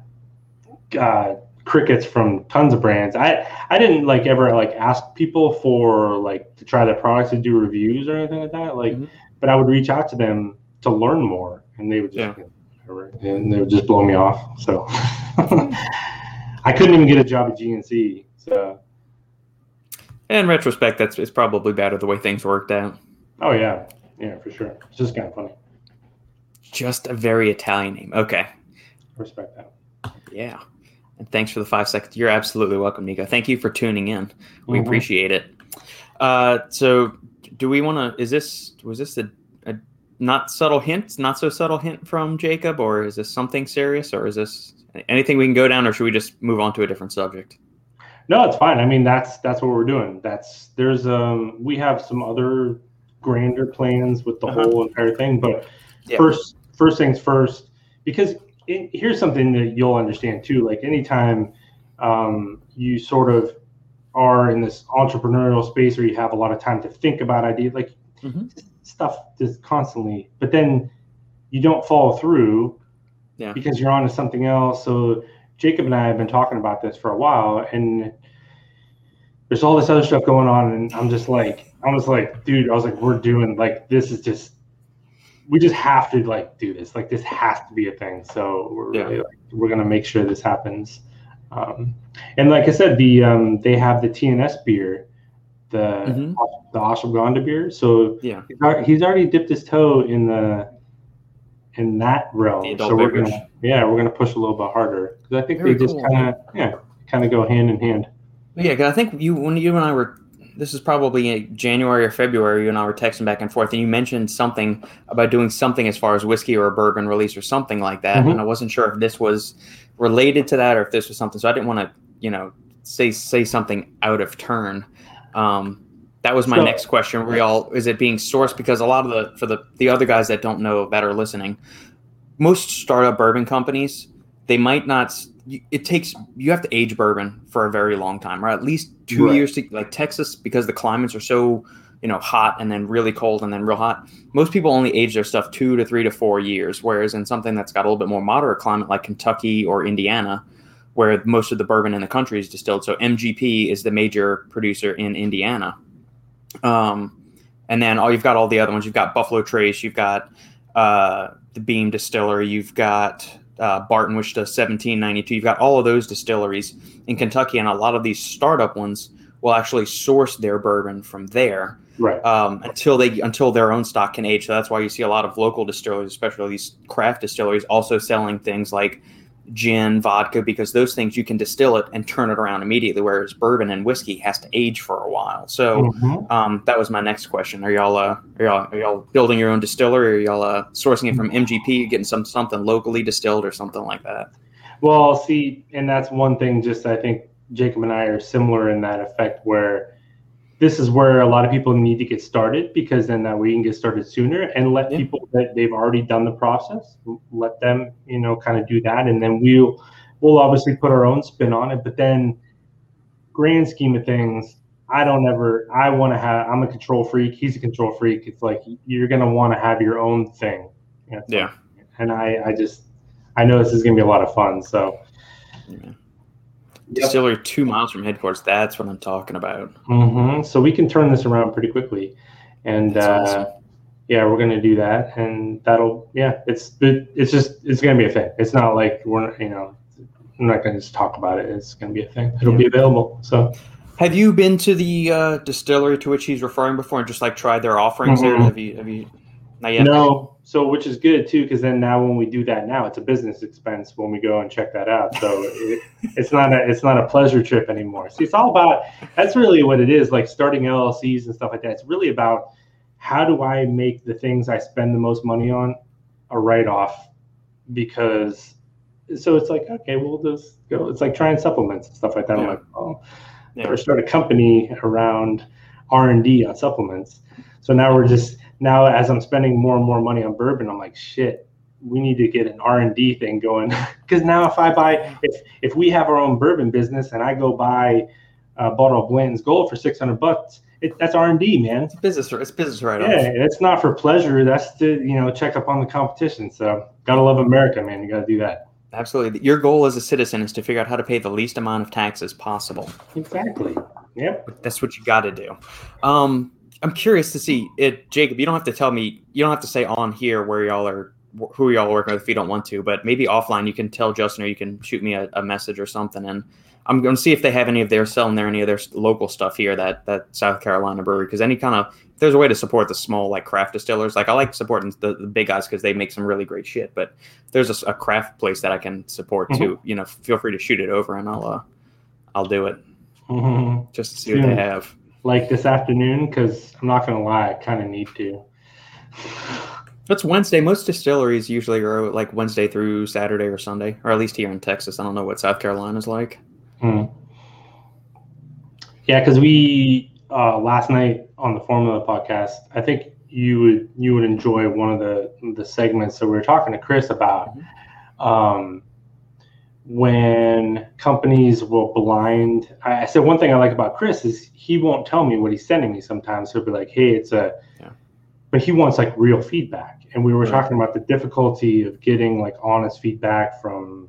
uh, crickets from tons of brands. I I didn't like ever like ask people for like to try their products to do reviews or anything like that. Like, Mhm. but I would reach out to them to learn more, and they would just whatever, and they would just blow me off. So I couldn't even get a job at GNC. So in retrospect that's it's probably better the way things worked out oh yeah, yeah for sure. It's just kind of funny. just a very italian name okay Respect that. yeah and thanks for the five seconds you're absolutely welcome nico thank you for tuning in we Mhm. appreciate it uh, so do we want to is this was this a, a not subtle hint not so subtle hint from jacob or is this something serious or is this anything we can go down or should we just move on to a different subject No, it's fine. I mean, that's that's what we're doing. That's there's um we have some other grander plans with the Uh-huh. whole entire thing, but Yeah. first first things first, because it, here's something that you'll understand too. Like anytime um, you sort of are in this entrepreneurial space where you have a lot of time to think about ideas, like Mhm. stuff just constantly, but then you don't follow through Yeah. because you're on to something else. So Jacob and I have been talking about this for a while, and there's all this other stuff going on, and I'm just like, I was like, dude, I was like, we're doing like this is just, we just have to like do this. Like this has to be a thing. So we're Yeah. really like, we're gonna make sure this happens. Um, and like I said, the um, they have the TNS beer, the Mhm. the ashwagandha beer. So Yeah. he's already dipped his toe in the in that realm. So we're beverage. gonna yeah we're gonna push a little bit harder because I think Very they just cool. kind of yeah kind of go hand in hand. Yeah, I think you when you and I were this is probably in January or February. You and I were texting back and forth, and you mentioned something about doing something as far as whiskey or a bourbon release or something like that. Mhm. And I wasn't sure if this was related to that or if this was something. So I didn't want to, you know, say say something out of turn. Um, that was my So- next question. Were y'all is it being sourced because a lot of the for the the other guys that don't know that are listening, most startup bourbon companies they might not it takes you have to age bourbon for a very long time or at least two Right. years to like texas because the climates are so you know hot and then really cold and then real hot. Most people only age their stuff two to three to four years whereas in something that's got a little bit more moderate climate like kentucky or indiana where most of the bourbon in the country is distilled. So mgp is the major producer in indiana. Um, and then all you've got all the other ones. You've got buffalo trace you've got uh, the beam distillery you've got uh, Barton, which does 1792. You've got all of those distilleries in Kentucky, and a lot of these startup ones will actually source their bourbon from there Right. um, until they until their own stock can age. So that's why you see a lot of local distilleries, especially these craft distilleries, also selling things like gin, vodka, because those things you can distill it and turn it around immediately, whereas bourbon and whiskey has to age for a while. So. Mhm. Um, that was my next question. Are y'all uh, are y'all are y'all building your own distillery? Or are y'all uh, sourcing it from MGP, getting some something locally distilled or something like that? Well, see, and that's one thing. Just I think Jacob and I are similar in that effect, where this is where a lot of people need to get started because then that we can get started sooner and let Yeah. people that they've already done the process, let them, you know, kind of do that, and then we'll we'll obviously put our own spin on it. But then, grand scheme of things, I don't ever. I want to have. I'm a control freak. He's a control freak. It's like you're gonna want to have your own thing. you know, Yeah. and I, I just, I know this is gonna be a lot of fun. So. Yeah. Distillery two miles from headquarters. That's what I'm talking about. hmm So we can turn this around pretty quickly, and uh, awesome. yeah, we're gonna do that, and that'll yeah, it's it, it's just it's gonna be a thing. It's not like we're you know, I'm not gonna just talk about it. It's gonna be a thing. It'll be available. So Have you been to the uh, distillery to which he's referring before and just like tried their offerings there? Mhm. Have you have you not yet? no, so which is good too, because then now when we do that now, it's a business expense when we go and check that out. So it, it's not a it's not a pleasure trip anymore. See, it's all about that's really what it is. Like starting LLCs and stuff like that. It's really about how do I make the things I spend the most money on a write off because so it's like okay, we'll just go. It's like trying supplements and stuff like that. I'm like, oh, Yeah. or start a company around R and D on supplements. So now we're just now as I'm spending more and more money on bourbon, I'm like, shit, we need to get an R and D thing going. Because now if I buy if if we have our own bourbon business and I go buy a bottle of Blanton's Gold for six hundred bucks, it, that's R and D, man. It's business. It's business right off. Yeah, it's not for pleasure. That's to you know check up on the competition. So gotta love America, man. You gotta do that. Absolutely. Your goal as a citizen is to figure out how to pay the least amount of taxes possible. Exactly. Yep. That's what you got to do. Um, I'm curious to see it, Jacob. You don't have to tell me. You don't have to say on here where y'all are, who y'all are working with if you don't want to. But maybe offline, you can tell Justin or you can shoot me a, a message or something, and I'm going to see if they have any of their selling there any of their local stuff here that that South Carolina brewery. Because any kind of if there's a way to support the small like craft distillers. Like I like supporting the, the big guys because they make some really great shit. But if there's a, a craft place that I can support too. You know, feel free to shoot it over, and I'll uh, I'll do it hmm just to see what they have. Like this afternoon, because I'm not gonna lie, I kind of need to. It's Wednesday. Most distilleries usually are like Wednesday through Saturday or Sunday, or at least here in Texas. I don't know what South Carolina's like. Hmm. Yeah, because we uh, last night on the Formula podcast, I think you would you would enjoy one of the the segments. that we were talking to Chris about um, when companies will blind. I, I said one thing I like about Chris is he won't tell me what he's sending me. Sometimes he'll be like, "Hey, it's a," Yeah. but he wants like real feedback. And we were Right. talking about the difficulty of getting like honest feedback from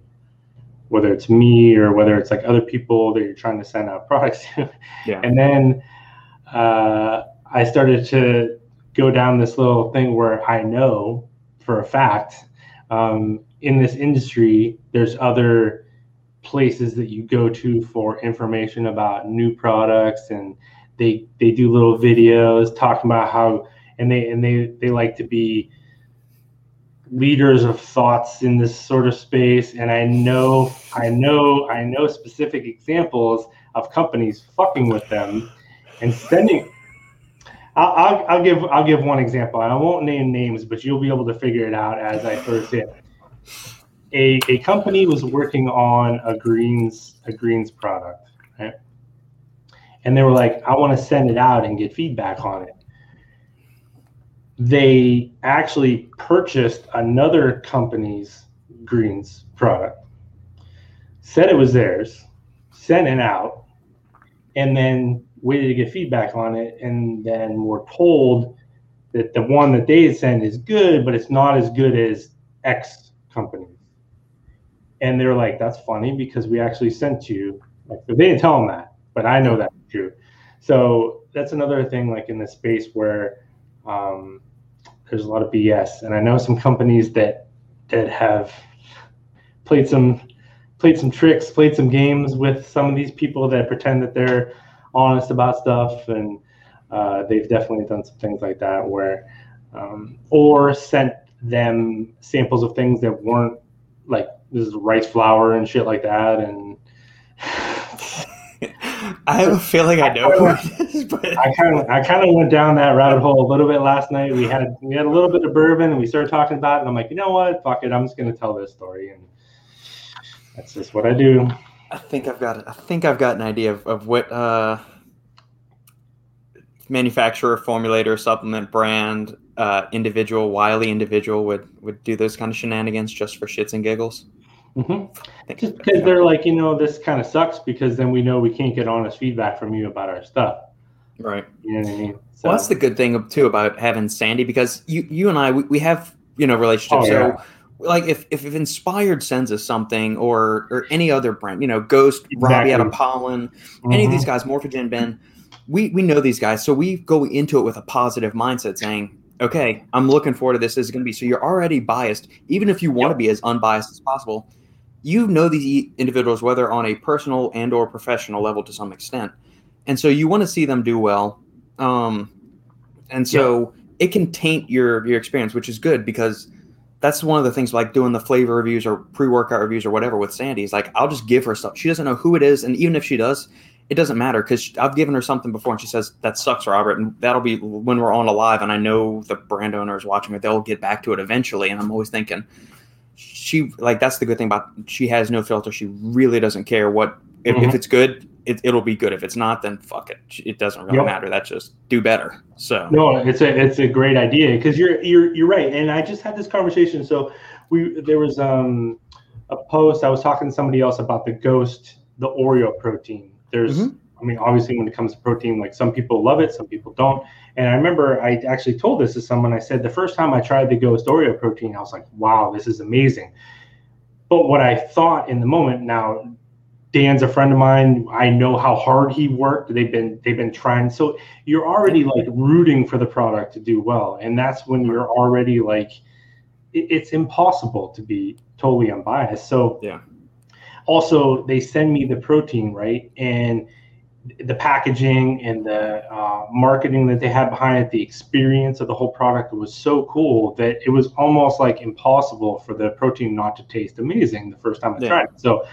whether it's me or whether it's like other people that you're trying to send out products to. Yeah. And then uh, I started to go down this little thing where I know for a fact um, in this industry, there's other places that you go to for information about new products, and they they do little videos talking about how and they and they they like to be leaders of thoughts in this sort of space and i know i know i know specific examples of companies fucking with them and sending I'll, I'll, I'll give I'll give one example. I won't name names, but you'll be able to figure it out as I first it. A, a company was working on a greens a greens product, right? And they were like, I want to send it out and get feedback on it. They actually purchased another company's greens product, said it was theirs, sent it out, and then waited to get feedback on it, and then were told that the one that they had sent is good, but it's not as good as X company. And they're like, "That's funny because we actually sent you." Like, they didn't tell them that, but I know that's true. So that's another thing, like in this space where um, there's a lot of BS, and I know some companies that that have played some played some tricks, played some games with some of these people that pretend that they're honest about stuff, and uh, they've definitely done some things like that where, um, or sent them samples of things that weren't like this is rice flour and shit like that, and I have a feeling I know who it is, but I kind of I kind of went down that rabbit hole a little bit last night. We had we had a little bit of bourbon and we started talking about it, and I'm like, you know what, fuck it, I'm just gonna tell this story, and that's just what I do. I think I've got I think I've got an idea of, of what uh, manufacturer, formulator, supplement brand, uh, individual, wily individual would would do those kind of shenanigans just for shits and giggles. Hmm Just because they're like, you know, this kind of sucks because then we know we can't get honest feedback from you about our stuff. right. You know what I mean? So, Well, that's the good thing too about having Sandy because you you and I we, we have you know relationships. Oh, so like if, if if Inspired sends us something or or any other brand, you know, Ghost, Robbie out of Exactly. Pollen, any of these guys, Morphogen, Ben, we we know these guys, so we go into it with a positive mindset, saying, "Okay, I'm looking forward to this. This is going to be." So you're already biased, even if you want to be as unbiased as possible. You know these individuals, whether on a personal and or professional level, to some extent, and so you want to see them do well. Um, and so it can taint your your experience, which is good because that's one of the things like doing the flavor reviews or pre-workout reviews or whatever with Sandy is like I'll just give her stuff. She doesn't know who it is, and even if she does, it doesn't matter because I've given her something before and she says that sucks, Robert, and that'll be when we're on a live and I know the brand owner is watching it. They'll get back to it eventually, and I'm always thinking she like that's the good thing about she has no filter. She really doesn't care what if, if Mhm. it's good. It, it'll be good. If it's not, then fuck it. It doesn't really Yep. matter. That's just do better. So No, it's a it's a great idea because you're you're you're right. And I just had this conversation. So we there was um a post I was talking to somebody else about the ghost the Oreo protein. There's Mhm. I mean obviously when it comes to protein like some people love it, some people don't. And I remember I actually told this to someone. I said the first time I tried the ghost Oreo protein, I was like, wow, this is amazing. But what I thought in the moment now Dan's a friend of mine. I know how hard he worked. They've been they've been trying. So you're already like rooting for the product to do well, and that's when you're already like, it, it's impossible to be totally unbiased. So Yeah. Also, they send me the protein right, and the packaging and the uh, marketing that they had behind it, the experience of the whole product was so cool that it was almost like impossible for the protein not to taste amazing the first time I Yeah. tried it. So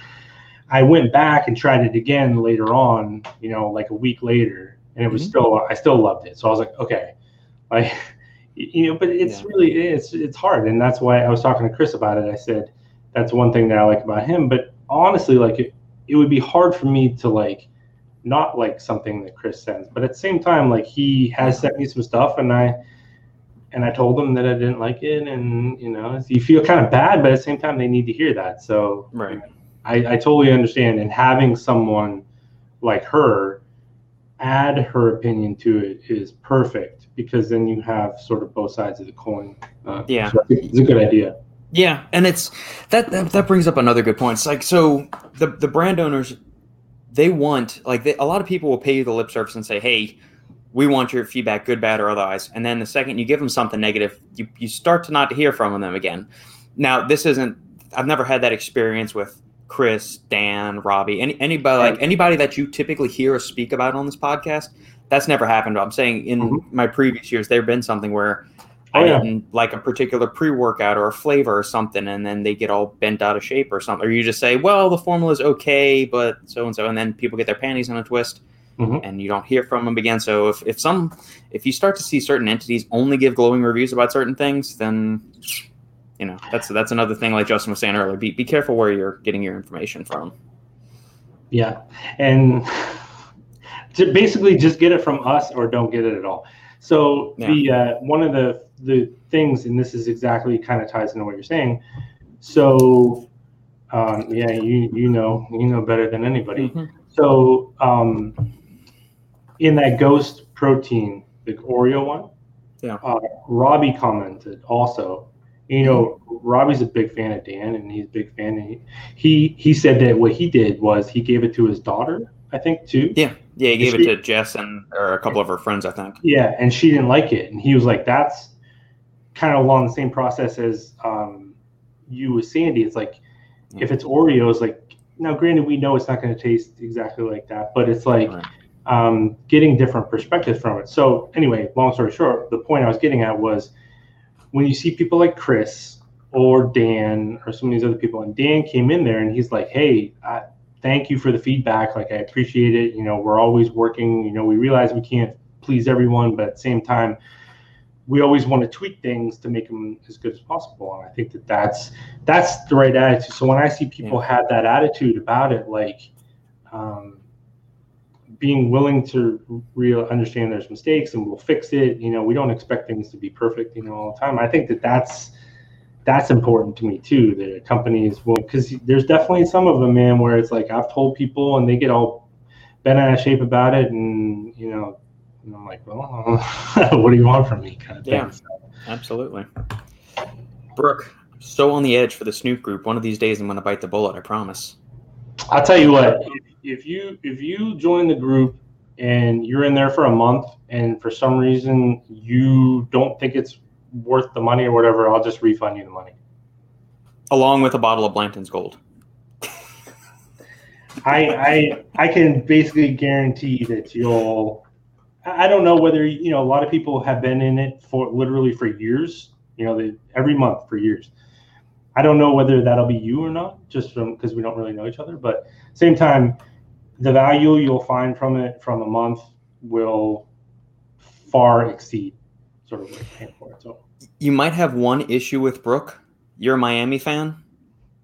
I went back and tried it again later on, you know, like a week later, and it was Mhm. still I still loved it. So I was like, okay, like you know, but it's Yeah. really it's it's hard, and that's why I was talking to Chris about it. I said that's one thing that I like about him, but honestly, like it, it would be hard for me to like not like something that Chris sends. But at the same time, like he has sent me some stuff, and I and I told him that I didn't like it, and you know, you feel kind of bad, but at the same time, they need to hear that. So Right. I, I totally understand, and having someone like her add her opinion to it is perfect because then you have sort of both sides of the coin. Uh, Yeah. so it's a good idea. Yeah, and it's that, that that brings up another good point. It's like so the the brand owners they want like they, a lot of people will pay you the lip service and say, "Hey, we want your feedback, good, bad, or otherwise." And then the second you give them something negative, you you start to not hear from them again. Now, this isn't. I've never had that experience with Chris, Dan, Robbie, any anybody like anybody that you typically hear us speak about on this podcast. That's never happened. I'm saying in Mhm. my previous years, there have been something where Oh, yeah. like a particular pre-workout or a flavor or something, and then they get all bent out of shape or something. Or you just say, "Well, the formula is okay, but so and so," and then people get their panties in a twist, Mhm. and you don't hear from them again. So if, if some if you start to see certain entities only give glowing reviews about certain things, then you know that's that's another thing. Like Justin was saying earlier, be be careful where you're getting your information from. Yeah, and to basically just get it from us or don't get it at all. So the uh, one of the the things, and this is exactly kind of ties into what you're saying. So um, yeah, you you know you know better than anybody. So um, in that ghost protein, the Oreo one, Yeah. uh, Robbie commented also. You know, Robbie's a big fan of Dan, and he's a big fan. And he, he he said that what he did was he gave it to his daughter, I think, too. Yeah, yeah, he gave it to Jess and or a couple of her friends, I think. Yeah, and she didn't like it, and he was like, "That's kind of along the same process as um, you with Sandy." It's like if it's Oreos, like now, granted, we know it's not going to taste exactly like that, but it's like Right. um, getting different perspectives from it. So, anyway, long story short, the point I was getting at was when you see people like Chris or Dan or some of these other people, and Dan came in there and he's like, "Hey, I, thank you for the feedback. Like, I appreciate it. You know, we're always working. You know, we realize we can't please everyone, but at the same time." We always want to tweak things to make them as good as possible, and I think that that's that's the right attitude. So when I see people have that attitude about it, like um, being willing to real understand there's mistakes and we'll fix it. You know, we don't expect things to be perfect, you know, all the time. I think that that's that's important to me too. That companies will because there's definitely some of them, man, where it's like I've told people and they get all bent out of shape about it, and you know, and I'm like, well, what do you want from me, kind of thing. Yeah. Absolutely. Brooke, so on the edge for the Snoop group. One of these days I'm going to bite the bullet, I promise. I'll tell you what. If, if you if you join the group and you're in there for a month, and for some reason you don't think it's worth the money or whatever, I'll just refund you the money. Along with a bottle of Blanton's Gold. I I I can basically guarantee that you'll. I don't know whether you know a lot of people have been in it for literally for years. You know, they, every month for years. I don't know whether that'll be you or not, just from because we don't really know each other. But same time, the value you'll find from it from a month will far exceed sort of paying for it. So. You might have one issue with Brooke. You're a Miami fan.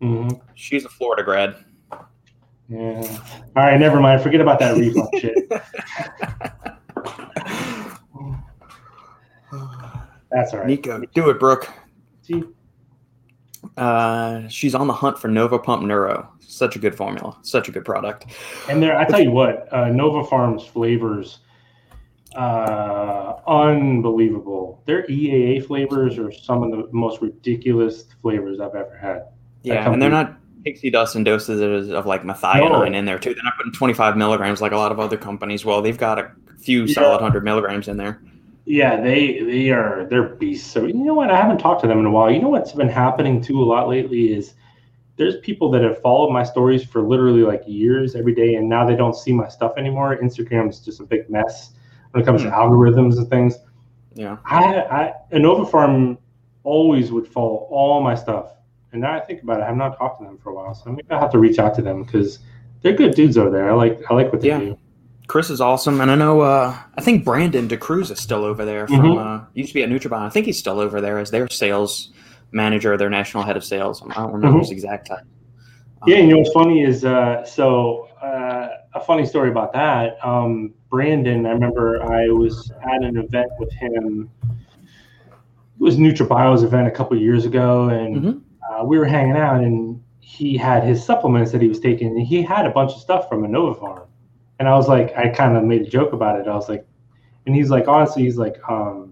mhm. She's a Florida grad. Yeah. All right, never mind. Forget about that refund shit. That's all right. Nico, do it, Brooke. See, Uh, she's on the hunt for Nova Pump Neuro. Such a good formula. Such a good product. And there, I tell you what, uh, Nova Farms flavors, uh, unbelievable. Their EAA flavors are some of the most ridiculous flavors I've ever had. Yeah, and they're not pixie dust and doses of like methionine No. in there too. They're not putting 25 milligrams like a lot of other companies. Well, they've got a few Yeah. solid 100 milligrams in there. Yeah, they they are they're beasts. So you know what? I haven't talked to them in a while. You know what's been happening too a lot lately is there's people that have followed my stories for literally like years every day, and now they don't see my stuff anymore. Instagram is just a big mess when it comes to algorithms and things. Yeah. I, I Innovapharm always would follow all my stuff, and now I think about it, I have not talked to them for a while, so maybe I have to reach out to them because they're good dudes over there. I like I like what they Yeah. do. Chris is awesome, and I know. Uh, I think Brandon DeCruz is still over there. From Mhm. uh, used to be at NutraBio. I think he's still over there as their sales manager, their national head of sales. I don't remember Mhm. his exact title. Yeah, Um, you know what's funny is uh, so a funny story about that. Um, Brandon, I remember I was at an event with him. It was NutraBio's event a couple years ago, and Mhm. uh, we were hanging out, and he had his supplements that he was taking, and he had a bunch of stuff from Innovapharm. And I was like, I kind of made a joke about it. I was like, and he's like, honestly, he's like, um,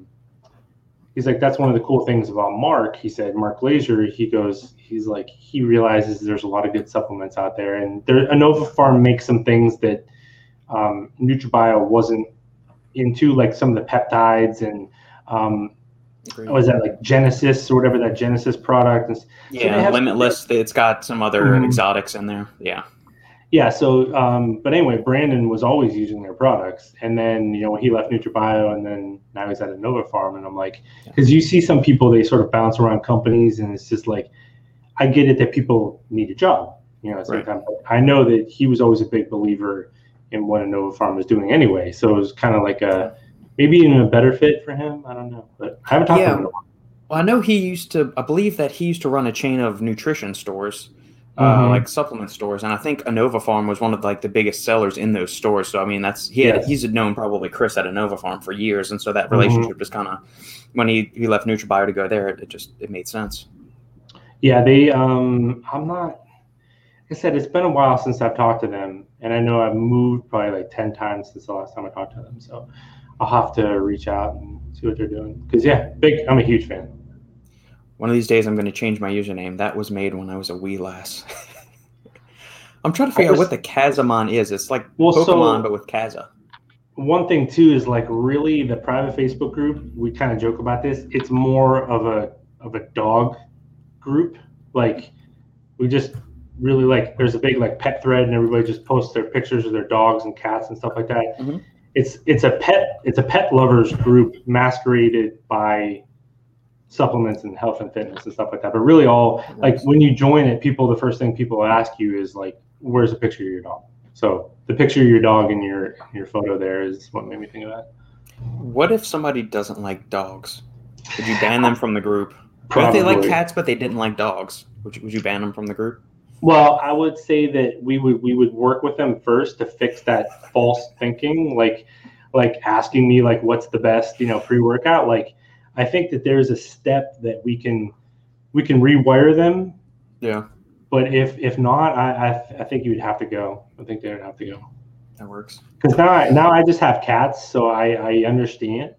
he's like, that's one of the cool things about Mark. He said, Mark Glazer, he goes, he's like, he realizes there's a lot of good supplements out there, and there, Innovapharm makes some things that um, NutraBio wasn't into, like some of the peptides and um, Agreed. was that like Genesis or whatever that Genesis product. And, s- they yeah, have- limitless. It's got some other Mhm. exotics in there. Yeah. Yeah. So, um, but anyway, Brandon was always using their products, and then you know he left NutraBio, and then now he's at Nova Farm, and I'm like, because you see some people they sort of bounce around companies, and it's just like, I get it that people need a job, you know. Same Right. I know that he was always a big believer in what Innovapharm was doing anyway, so it was kind of like a maybe even a better fit for him. I don't know, but I haven't talked Yeah. to him. in a while. Well, I know he used to. I believe that he used to run a chain of nutrition stores, uh, Mhm. like supplement stores, and I think Innovapharm was one of like the biggest sellers in those stores. So I mean, that's he had, Yes. he's known probably Chris at Innovapharm for years, and so that Mhm. relationship just kind of when he he left NutraBio to go there, it, it just it made sense. Yeah, they. Um, I'm not. Like I said, it's been a while since I've talked to them, and I know I've moved probably like ten times since the last time I talked to them. So I'll have to reach out and see what they're doing. Because yeah, big. I'm a huge fan. One of these days, I'm going to change my username. That was made when I was a wee lass. I'm trying to figure out what the Kazamon is. It's like Well, so- Pokemon, but with Kaza. One thing too is like really the private Facebook group. We kind of joke about this. It's more of a of a dog group. Like we just really like. There's a big like pet thread, and everybody just posts their pictures of their dogs and cats and stuff like that. Mhm. It's it's a pet it's a pet lovers group masqueraded by supplements and health and fitness and stuff like that. But really, all like when you join it, people the first thing people ask you is like, "Where's a picture of your dog?" So the picture of your dog in your your photo there is what made me think of that. What if somebody doesn't like dogs? Would you ban them from the group? What if they like cats but they didn't like dogs? Would you, would you ban them from the group? Well, I would say that we would we would work with them first to fix that false thinking, like like asking me like what's the best you know pre workout. Like I think that there's a step that we can we can rewire them, Yeah, but if if not, I I, I think you would have to go. I think they would have to go that works. because now I, now I just have cats, so I I understand,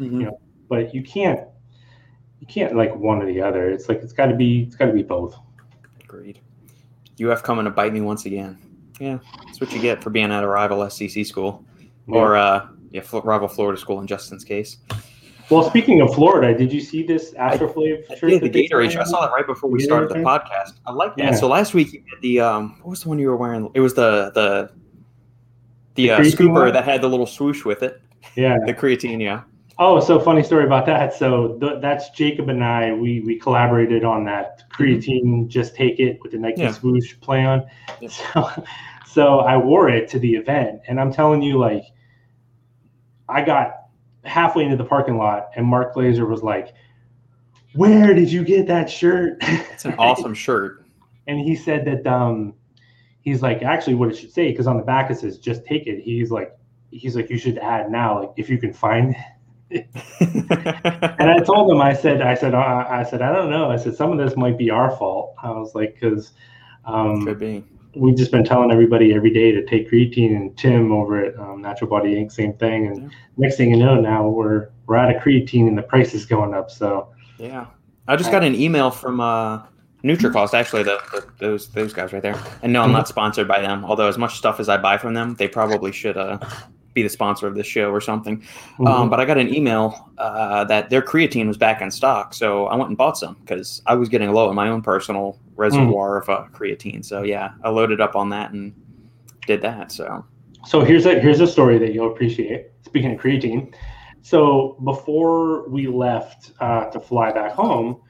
Mhm. Yeah. but you can't you can't like one or the other. It's like it's got to be it's got to be both. Agreed. UF coming to bite me once again. Yeah, that's what you get for being at a rival SEC school or uh, yeah, rival Florida school in Justin's case. Well, speaking of Florida, did you see this Astroflav shirt? Yeah, the Gatorade. I saw that right before we Gatorade started the shirt? podcast. I like that. Yeah. So last week you had the um, what was the one you were wearing? It was the the the, The uh, scooper one? that had the little swoosh with it. Yeah. The creatine, yeah. Oh, so funny story about that. So th- that's Jacob and I. We we collaborated on that creatine. Just take it with the Nike Yeah. swoosh play on. Yeah. So, so I wore it to the event, and I'm telling you, like, I got halfway into the parking lot, and Mark Glazer was like, "Where did you get that shirt?" It's an awesome shirt. and he said that um he's like actually what it should say because on the back it says just take it he's like he's like you should add now like if you can find it and i told him i said i said uh, i said i don't know i said some of this might be our fault i was like because um Could be. We've just been telling everybody every day to take creatine and tim over at um, natural body inc same thing and Yeah. next thing you know now we're we're out of creatine and the price is going up so Yeah. I just got an email from uh, NutriCost, actually, the, the, those those guys right there. And no, I'm not sponsored by them. Although, as much stuff as I buy from them, they probably should uh, be the sponsor of this show or something. Mm-hmm. Um, but I got an email uh, that their creatine was back in stock, so I went and bought some because I was getting low in my own personal reservoir of uh, creatine. So yeah, I loaded up on that and did that. So So here's a here's a story that you'll appreciate. Speaking of creatine, so before we left uh, to fly back home,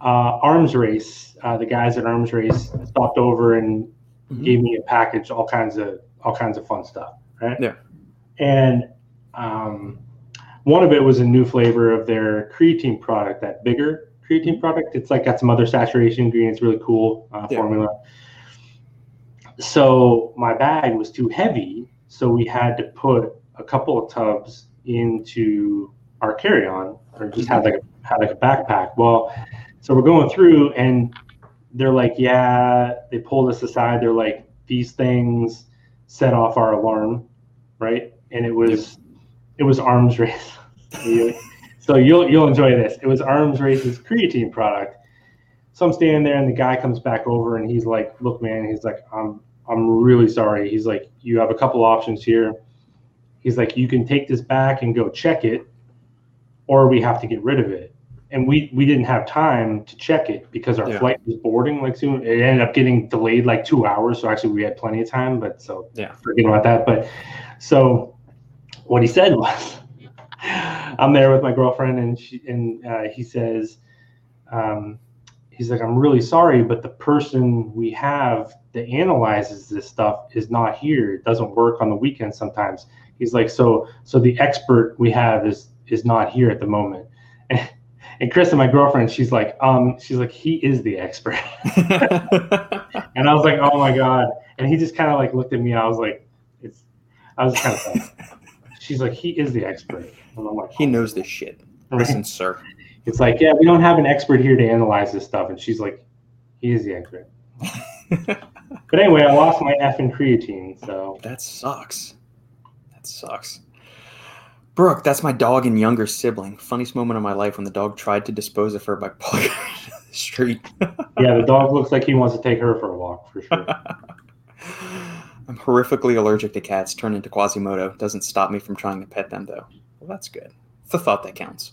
uh, Arms Race, uh, the guys at Arms Race stopped over and Mhm. gave me a package, all kinds of all kinds of fun stuff, right? Yeah. And um, one of it was a new flavor of their creatine product, that bigger creatine product. It's like got some other saturation ingredients, really cool uh, Yeah. formula. so my bag was too heavy, so we had to put a couple of tubs into our carry-on, or just had like a, had like a backpack. Well, so we're going through, and they're like, yeah, they pulled us aside. They're like, these things set off our alarm, right? And it was it was arms race. so you'll you'll enjoy this. It was arms race's creatine product. So I'm standing there, and the guy comes back over, and he's like, "Look, man," he's like, "I'm I'm really sorry." He's like, "You have a couple options here." He's like, "You can take this back and go check it, or we have to get rid of it." And we we didn't have time to check it because our Yeah. flight was boarding like soon. It ended up getting delayed like two hours, so actually we had plenty of time. But so Yeah. forget about that. But so what he said was, I'm there with my girlfriend, and she and uh, he says, um, he's like, I'm really sorry, but the person we have that analyzes this stuff is not here. It doesn't work on the weekend sometimes. He's like, so so the expert we have is is not here at the moment. And, and Chris and my girlfriend, she's like, um, she's like, he is the expert. And I was like, oh my God. And he just kind of like looked at me. I was like, it's, I was kind of she's like, he is the expert. And I'm like, he knows this shit. Listen, sir. It's like, yeah, we don't have an expert here to analyze this stuff. And she's like, he is the expert. But anyway, I lost my F in creatine. So That sucks. That sucks. Brooke, that's my dog and younger sibling. Funniest moment of my life when the dog tried to dispose of her by pulling her into the street. yeah, the dog looks like he wants to take her for a walk for sure. I'm horrifically allergic to cats. Turn into Quasimodo. Doesn't stop me from trying to pet them, though. Well, that's good. It's the thought that counts.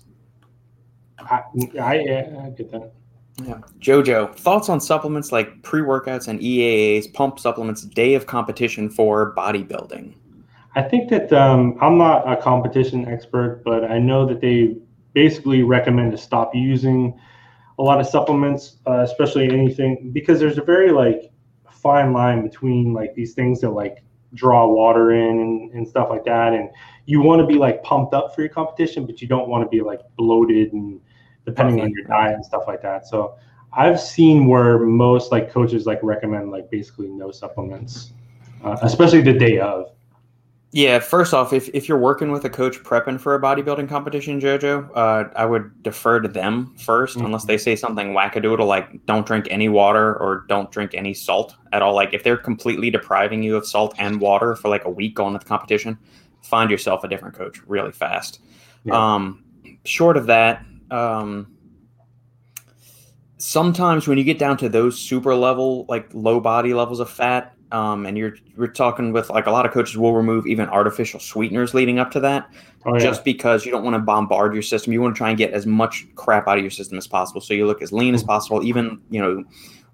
I, I, yeah, I get that. Yeah. Jojo, thoughts on supplements like pre workouts and EAAs, pump supplements, day of competition for bodybuilding? I think that um, I'm not a competition expert, but I know that they basically recommend to stop using a lot of supplements, uh, especially anything, because there's a very like fine line between like these things that like draw water in and, and stuff like that. And you want to be like pumped up for your competition, but you don't want to be like bloated and depending on your diet and stuff like that. So I've seen where most like coaches like recommend like basically no supplements, uh, especially the day of. Yeah, first off, if, if you're working with a coach prepping for a bodybuilding competition, Jojo, uh, I would defer to them 1st Mhm. unless they say something wackadoodle like don't drink any water or don't drink any salt at all. Like if they're completely depriving you of salt and water for like a week going to the competition, find yourself a different coach really fast. Yeah. Um, short of that, um, sometimes when you get down to those super level, like low body levels of fat, um, and you're we're talking with like a lot of coaches will remove even artificial sweeteners leading up to that, Oh, yeah. just because you don't want to bombard your system. You want to try and get as much crap out of your system as possible, so you look as lean as possible. Even you know,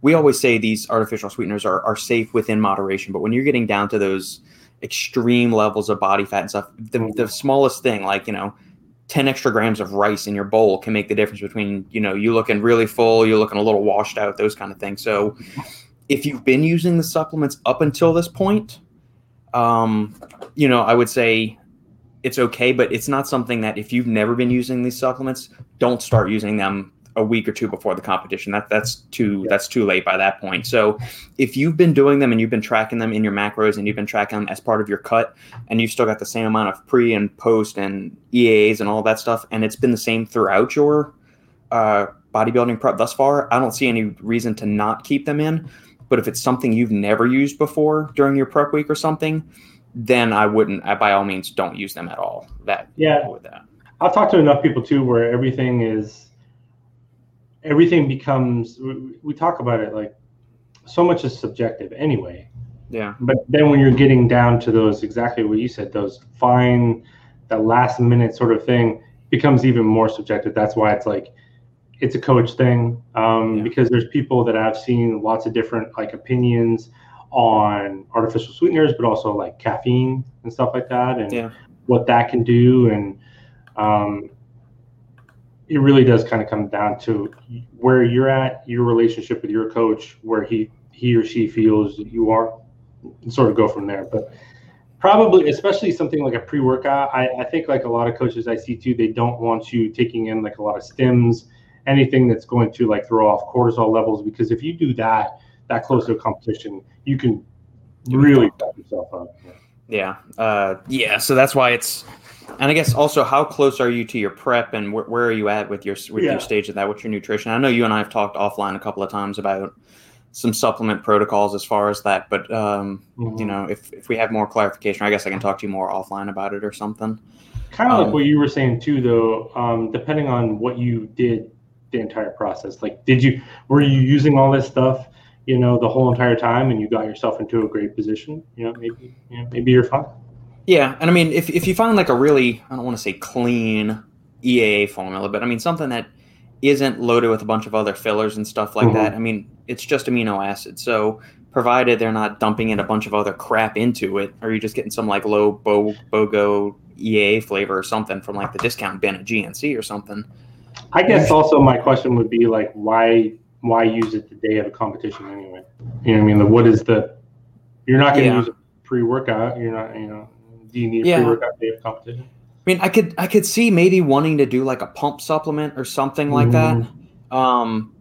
we always say these artificial sweeteners are are safe within moderation, but when you're getting down to those extreme levels of body fat and stuff, the, the smallest thing like you know 10 extra grams of rice in your bowl can make the difference between you know you looking really full you're looking a little washed out those kind of things so if you've been using the supplements up until this point um you know i would say it's okay but it's not something that if you've never been using these supplements don't start using them a week or two before the competition. That that's too that's too late by that point. So if you've been doing them and you've been tracking them in your macros and you've been tracking them as part of your cut and you've still got the same amount of pre and post and EAs and all that stuff, and it's been the same throughout your uh, bodybuilding prep thus far, I don't see any reason to not keep them in. But if it's something you've never used before during your prep week or something, then I wouldn't. I, by all means, don't use them at all. That Yeah. with that. I've talked to enough people too where everything is everything becomes we, we talk about it like so much is subjective anyway Yeah, but then when you're getting down to those exactly what you said those fine that last minute sort of thing becomes even more subjective that's why it's like it's a coach thing um, Yeah. because there's people that i've seen lots of different like opinions on artificial sweeteners but also like caffeine and stuff like that and Yeah. what that can do and um, it really does kind of come down to where you're at, your relationship with your coach, where he he or she feels that you are, and sort of go from there. But probably, especially something like a pre-workout, I, I think like a lot of coaches I see too, they don't want you taking in like a lot of stims, anything that's going to like throw off cortisol levels, because if you do that that close to a competition, you can really fuck yourself up. Yeah. Uh, yeah. So that's why it's, and I guess also how close are you to your prep and wh- where are you at with your with Yeah. your stage of that? What's your nutrition? I know you and I have talked offline a couple of times about some supplement protocols as far as that, but um, Mhm. you know, if if we have more clarification, I guess I can talk to you more offline about it or something. Kind of Um, like what you were saying too, though. Um, depending on what you did the entire process, like, did you were you using all this stuff, you know, the whole entire time, and you got yourself into a great position? You know, maybe, you know, maybe you're fine. Yeah, and I mean, if if you find like a really, I don't want to say clean EAA formula, but I mean something that isn't loaded with a bunch of other fillers and stuff like Mhm. that. I mean, it's just amino acids. So provided they're not dumping in a bunch of other crap into it, or you're just getting some like low bo- BOGO EAA flavor or something from like the discount bin at GNC or something. I guess also my question would be like, why why use it the day of a competition anyway? You know, what I mean, like, what is the? You're not going to Yeah. use a pre workout. You're not, you know. Do you need a Yeah. pre workout day of competition? I mean, I could I could see maybe wanting to do like a pump supplement or something like that. Um,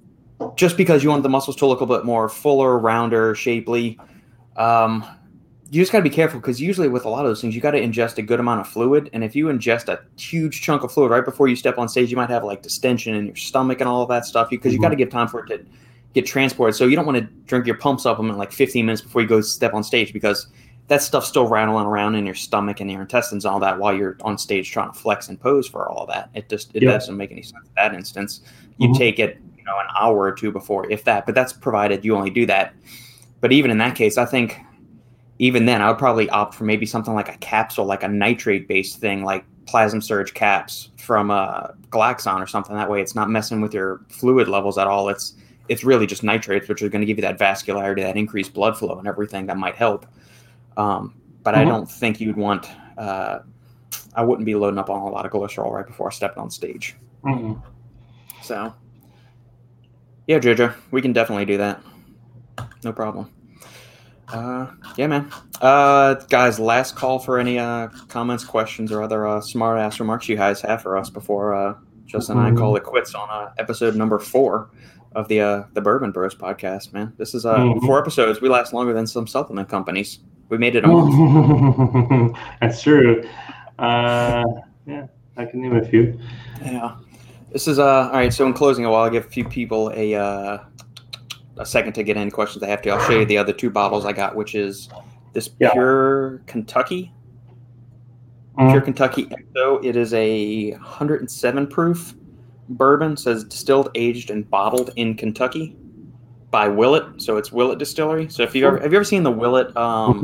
just because you want the muscles to look a bit more fuller, rounder, shapely. Um, you just got to be careful because usually with a lot of those things, you got to ingest a good amount of fluid. And if you ingest a huge chunk of fluid right before you step on stage, you might have like distension in your stomach and all of that stuff because you Mhm. got to give time for it to get transported. So you don't want to drink your pump supplement like 15 minutes before you go step on stage because that stuff's still rattling around in your stomach and your intestines and all that while you're on stage trying to flex and pose for all that. It just it Yeah. doesn't make any sense in that instance. You Mhm. take it, you know, an hour or two before, if that. But that's provided you only do that. But even in that case, I think even then I would probably opt for maybe something like a capsule, like a nitrate based thing, like Plasm Surge caps from uh, Glaxon or something. That way, it's not messing with your fluid levels at all. It's it's really just nitrates, which are going to give you that vascularity, that increased blood flow, and everything that might help. Um, but I Mhm. don't think you'd want. Uh, I wouldn't be loading up on a lot of glycerol right before I stepped on stage. Mm-mm. So, yeah, Jojo, we can definitely do that. No problem. Uh, yeah, man. Uh, guys, last call for any uh, comments, questions, or other uh, smart ass remarks you guys have for us before uh, Justin and I call it quits on uh, episode number four of the uh, the Bourbon Bros podcast. Man, this is uh, Mhm. four episodes. We last longer than some supplement companies. We made it month. That's true. Uh, yeah, I can name a few. Yeah. This is uh all right. So in closing, while I give a few people a uh, a second to get any questions they have to, I'll show you the other two bottles I got, which is this Yeah. pure Kentucky, Mhm. pure Kentucky XO. It is a 107 proof bourbon. Says distilled, aged, and bottled in Kentucky by Willett. So it's Willett Distillery. So if you ever have you ever seen the Willett um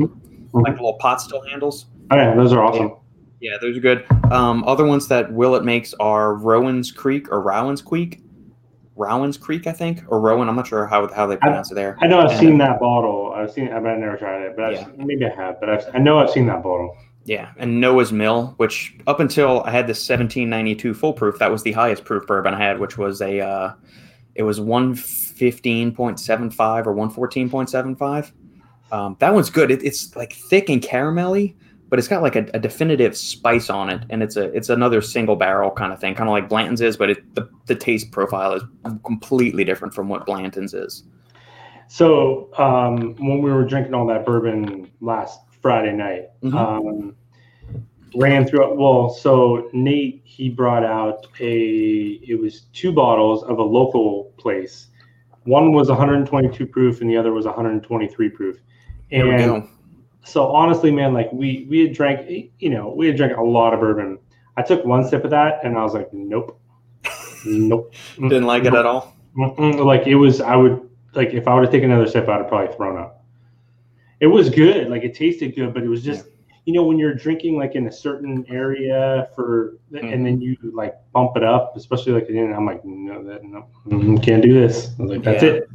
Mhm. like the little pot still handles? Oh, yeah, those are awesome. Yeah, those are good. Um, other ones that Willett makes are Rowan's Creek or Rowan's Creek. Rowan's Creek, I think, or Rowan. I'm not sure how, how they pronounce it there. I know I've And- seen that bottle. I've seen. I've never tried it, but I've, maybe I have. But I've, I know I've seen that bottle. Yeah, and Noah's Mill, which up until I had this 1792 full proof, that was the highest proof bourbon I had, which was a, uh, it was 115.75 or 114.75. Um, that one's good. It, it's like thick and caramelly, but it's got like a, a definitive spice on it, and it's a it's another single barrel kind of thing, kind of like Blanton's is, but it, the the taste profile is completely different from what Blanton's is. So um, when we were drinking all that bourbon last Friday night, Mhm. um, ran through. It. Well, so Nate he brought out a. It was two bottles of a local place. One was 122 proof, and the other was 123 proof. And. So honestly, man, like we we had drank, you know, we had drank a lot of bourbon. I took one sip of that, and I was like, nope, nope, Didn't like it at all. Mm-mm. Like it was, I would like if I would have taken another sip, I'd have probably thrown up. It was good, like it tasted good, but it was just, you know, when you're drinking like in a certain area for, and then you like bump it up, especially like I'm like, no, that no, mm, can't do this. I was like, that's Yeah. it.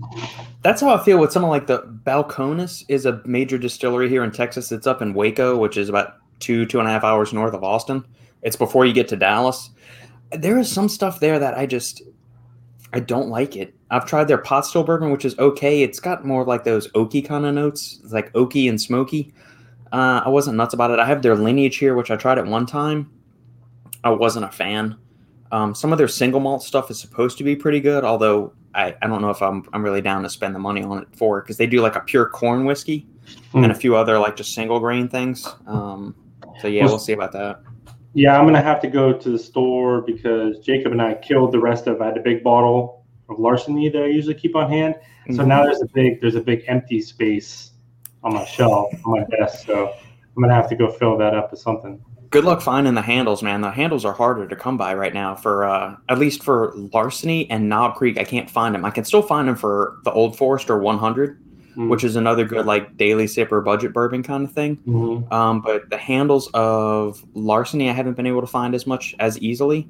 That's how I feel with something like the Balcones is a major distillery here in Texas. It's up in Waco, which is about two, two and a half hours north of Austin. It's before you get to Dallas. There is some stuff there that I just I don't like it. I've tried their pot still bourbon, which is okay. It's got more like those oaky kind of notes, like oaky and smoky. Uh, I wasn't nuts about it. I have their lineage here, which I tried at one time. I wasn't a fan. Um, some of their single malt stuff is supposed to be pretty good, although I, I don't know if I'm I'm really down to spend the money on it for because they do like a pure corn whiskey and a few other like just single grain things. Um, so yeah, we'll see about that. Yeah, I'm gonna have to go to the store because Jacob and I killed the rest of. I had a big bottle of larceny that I usually keep on hand. So Mhm. now there's a big there's a big empty space on my shelf on my desk. So I'm gonna have to go fill that up with something. Good luck finding the handles, man. The handles are harder to come by right now for uh, at least for Larceny and Knob Creek. I can't find them. I can still find them for the Old Forester 100, Mm. which is another good like daily sip or budget bourbon kind of thing. Mhm. Um, but the handles of Larceny, I haven't been able to find as much as easily,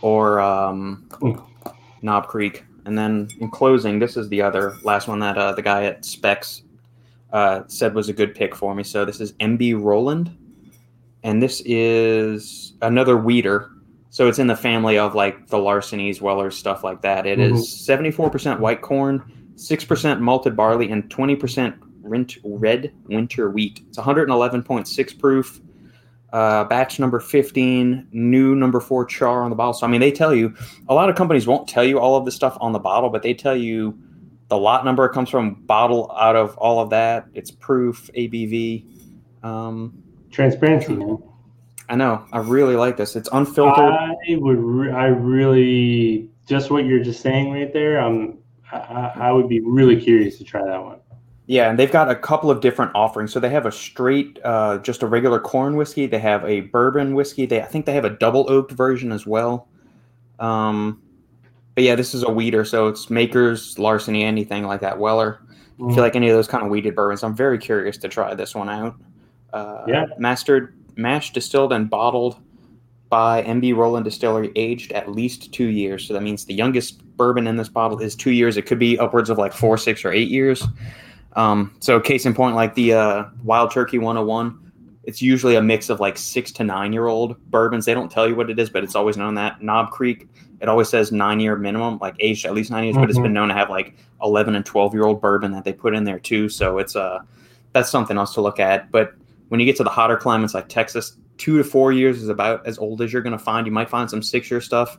or um, Hmm. Knob Creek. And then in closing, this is the other last one that uh, the guy at Specs uh, said was a good pick for me. So this is MB Roland, and this is another wheater. So it's in the family of like the Larcenies, Wellers, stuff like that. It is 74% white corn, 6% malted barley, and 20% rent, red winter wheat. It's 111.6 proof. Uh, batch number 15, new number four char on the bottle. So, I mean, they tell you, a lot of companies won't tell you all of this stuff on the bottle, but they tell you the lot number comes from, bottle out of all of that. It's proof, ABV. Um, Transparency, man. I know. I really like this. It's unfiltered. I would. Re- I really just what you're just saying right there. Um, I, I I would be really curious to try that one. Yeah, and they've got a couple of different offerings. So they have a straight, uh, just a regular corn whiskey. They have a bourbon whiskey. They, I think they have a double oaked version as well. Um, but yeah, this is a wheater, so it's Makers, Larceny, anything like that. Weller. If you like any of those kind of wheated bourbons, I'm very curious to try this one out. Uh, Yeah. Mastered, mashed, distilled, and bottled by MB Roland Distillery, aged at least two years. So that means the youngest bourbon in this bottle is two years. It could be upwards of like four, six, or eight years. Um, so case in point, like the uh, Wild Turkey 101, it's usually a mix of like six to nine year old bourbons. They don't tell you what it is, but it's always known that. Knob Creek, it always says nine year minimum, like aged at least nine years, but it's been known to have like 11 and 12 year old bourbon that they put in there too. So it's uh, that's something else to look at. But when you get to the hotter climates like Texas, two to four years is about as old as you're going to find. You might find some six year stuff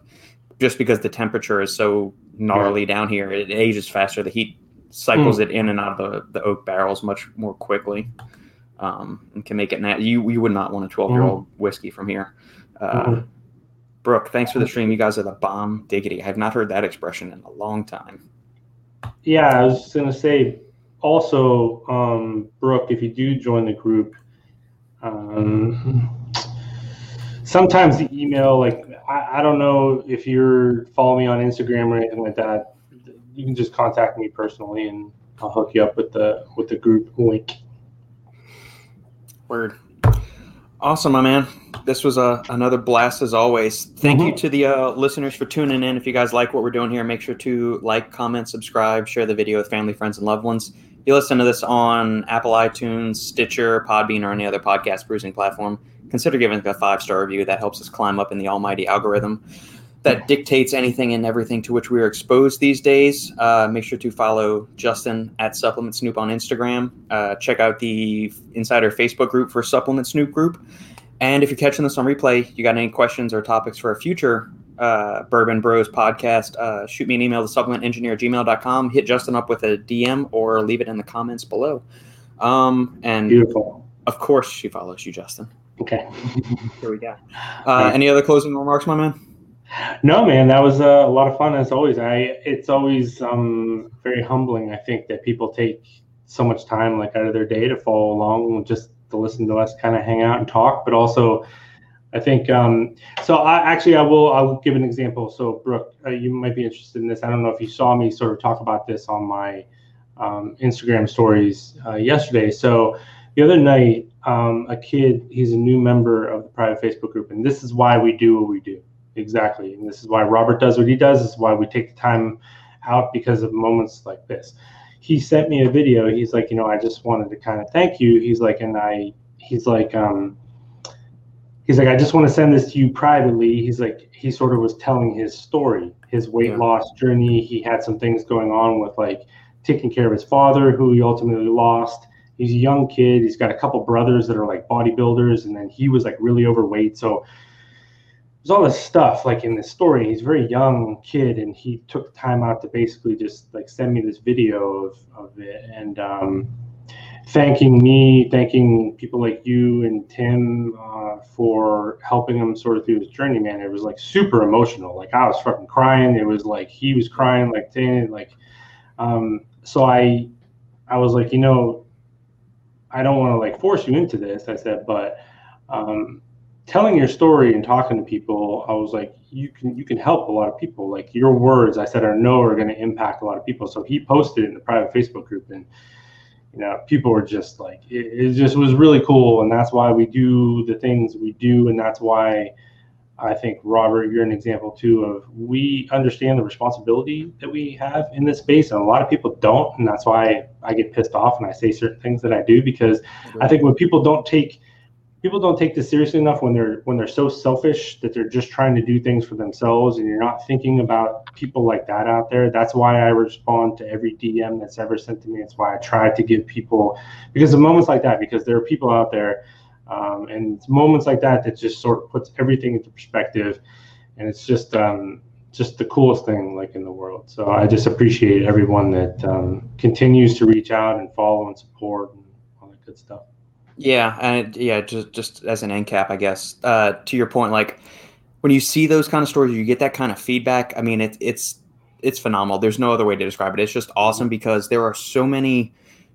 just because the temperature is so gnarly down here. It ages faster. The heat cycles it in and out of the, the oak barrels much more quickly um, and can make it nat- you you would not want a 12 year old whiskey from here uh, Mhm. brooke thanks for the stream you guys are the bomb diggity i have not heard that expression in a long time Yeah, I was just gonna say. Also, um, Brooke, if you do join the group, um, sometimes the email, like I, I don't know if you're following me on Instagram or anything like that. You can just contact me personally, and I'll hook you up with the with the group link. Word. Awesome, my man. This was a, another blast as always. Thank you Mhm. to the uh, listeners for tuning in. If you guys like what we're doing here, make sure to like, comment, subscribe, share the video with family, friends, and loved ones. If you listen to this on Apple iTunes, Stitcher, Podbean, or any other podcast bruising platform, consider giving it a five star review. That helps us climb up in the almighty algorithm that dictates anything and everything to which we are exposed these days. Uh, make sure to follow Justin at Supplement Snoop on Instagram. Uh, check out the Insider Facebook group for Supplement Snoop group. And if you're catching this on replay, you got any questions or topics for a future uh, Bourbon Bros podcast, uh, shoot me an email to supplementengineer at gmail.com. Hit Justin up with a DM or leave it in the comments below. Um, and Beautiful. of course, she follows you, Justin. Okay. Here we go. Uh, any other closing remarks, my man? No, man, that was uh, a lot of fun as always. I it's always um, very humbling. I think that people take so much time, like out of their day, to follow along, just to listen to us kind of hang out and talk. But also, I think um, so. I actually I will I'll give an example. So Brooke, uh, you might be interested in this. I don't know if you saw me sort of talk about this on my um, Instagram stories uh, yesterday. So the other night, um, a kid, he's a new member of the private Facebook group, and this is why we do what we do exactly. And this is why Robert does what he does. This is why we take the time out because of moments like this. He sent me a video. He's like, you know, I just wanted to kind of thank you. He's like, and I, he's like, um, he's like, I just want to send this to you privately. He's like, he sort of was telling his story, his weight Yeah. loss journey. He had some things going on with like taking care of his father, who he ultimately lost. He's a young kid. He's got a couple brothers that are like bodybuilders, and then he was like really overweight. So there's all this stuff like in this story. He's a very young kid, and he took time out to basically just like send me this video of, of it and um, thanking me, thanking people like you and Tim uh, for helping him sort of through his journey. Man, it was like super emotional. Like I was fucking crying. It was like he was crying, like like. Um, so I, I was like, you know, I don't want to like force you into this. I said, but um, telling your story and talking to people, I was like, you can you can help a lot of people. Like your words, I said, I know are going to impact a lot of people. So he posted in the private Facebook group, and you know, people were just like, it, it just was really cool, and that's why we do the things we do, and that's why. I think Robert, you're an example too of we understand the responsibility that we have in this space, and a lot of people don't, and that's why I get pissed off and I say certain things that I do because I think when people don't take people don't take this seriously enough when they're when they're so selfish that they're just trying to do things for themselves and you're not thinking about people like that out there. That's why i respond to every dm that's ever sent to me. It's why i try to give people because of moments like that because there are people out there um, and moments like that that just sort of puts everything into perspective. And it's just um, just the coolest thing like in the world. So i just appreciate everyone that um, continues to reach out and follow and support and all that good stuff yeah, and yeah, just just as an end cap, I guess. Uh, to your point, like when you see those kind of stories, you get that kind of feedback. I mean, it, it's it's phenomenal. There's no other way to describe it. It's just awesome because there are so many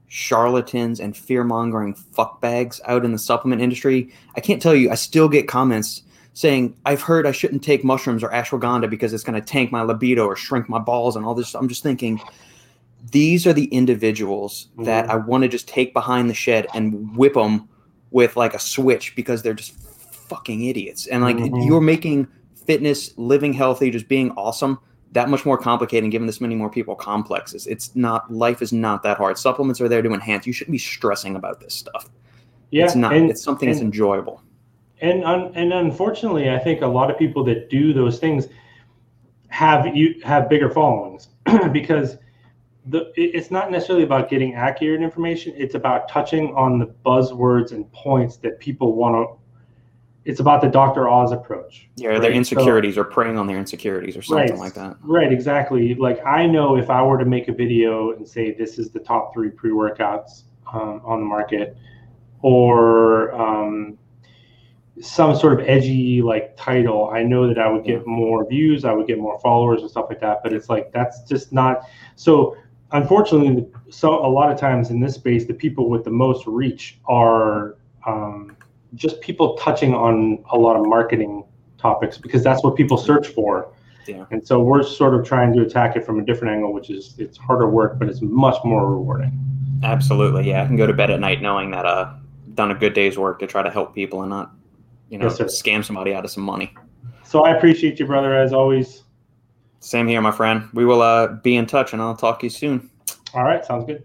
charlatans and fear mongering fuckbags out in the supplement industry. I can't tell you. I still get comments saying I've heard I shouldn't take mushrooms or ashwagandha because it's going to tank my libido or shrink my balls and all this. I'm just thinking these are the individuals mm-hmm. that I want to just take behind the shed and whip them with like a switch because they're just fucking idiots. And like mm-hmm. you're making fitness, living healthy, just being awesome that much more complicated and giving this many more people complexes. It's not life is not that hard. Supplements are there to enhance. You shouldn't be stressing about this stuff. Yeah, it's not. And, it's something and, that's enjoyable. And un, and unfortunately, I think a lot of people that do those things have you have bigger followings because the it's not necessarily about getting accurate information. It's about touching on the buzzwords and points that people want to it's about the dr oz approach yeah right? their insecurities so, or preying on their insecurities or something right, like that. Right exactly. Like i know if i were to make a video and say this is the top three pre-workouts um, on the market or um, some sort of edgy like title i know that i would get more views i would get more followers and stuff like that but it's like that's just not so unfortunately, so a lot of times in this space, the people with the most reach are um, just people touching on a lot of marketing topics because that's what people search for. Yeah. And so we're sort of trying to attack it from a different angle, which is it's harder work, but it's much more rewarding. Absolutely, yeah. I can go to bed at night knowing that uh I've done a good day's work to try to help people and not, you know, yes, scam somebody out of some money. So I appreciate you, brother, as always. Same here, my friend. We will uh, be in touch, and I'll talk to you soon. All right, sounds good.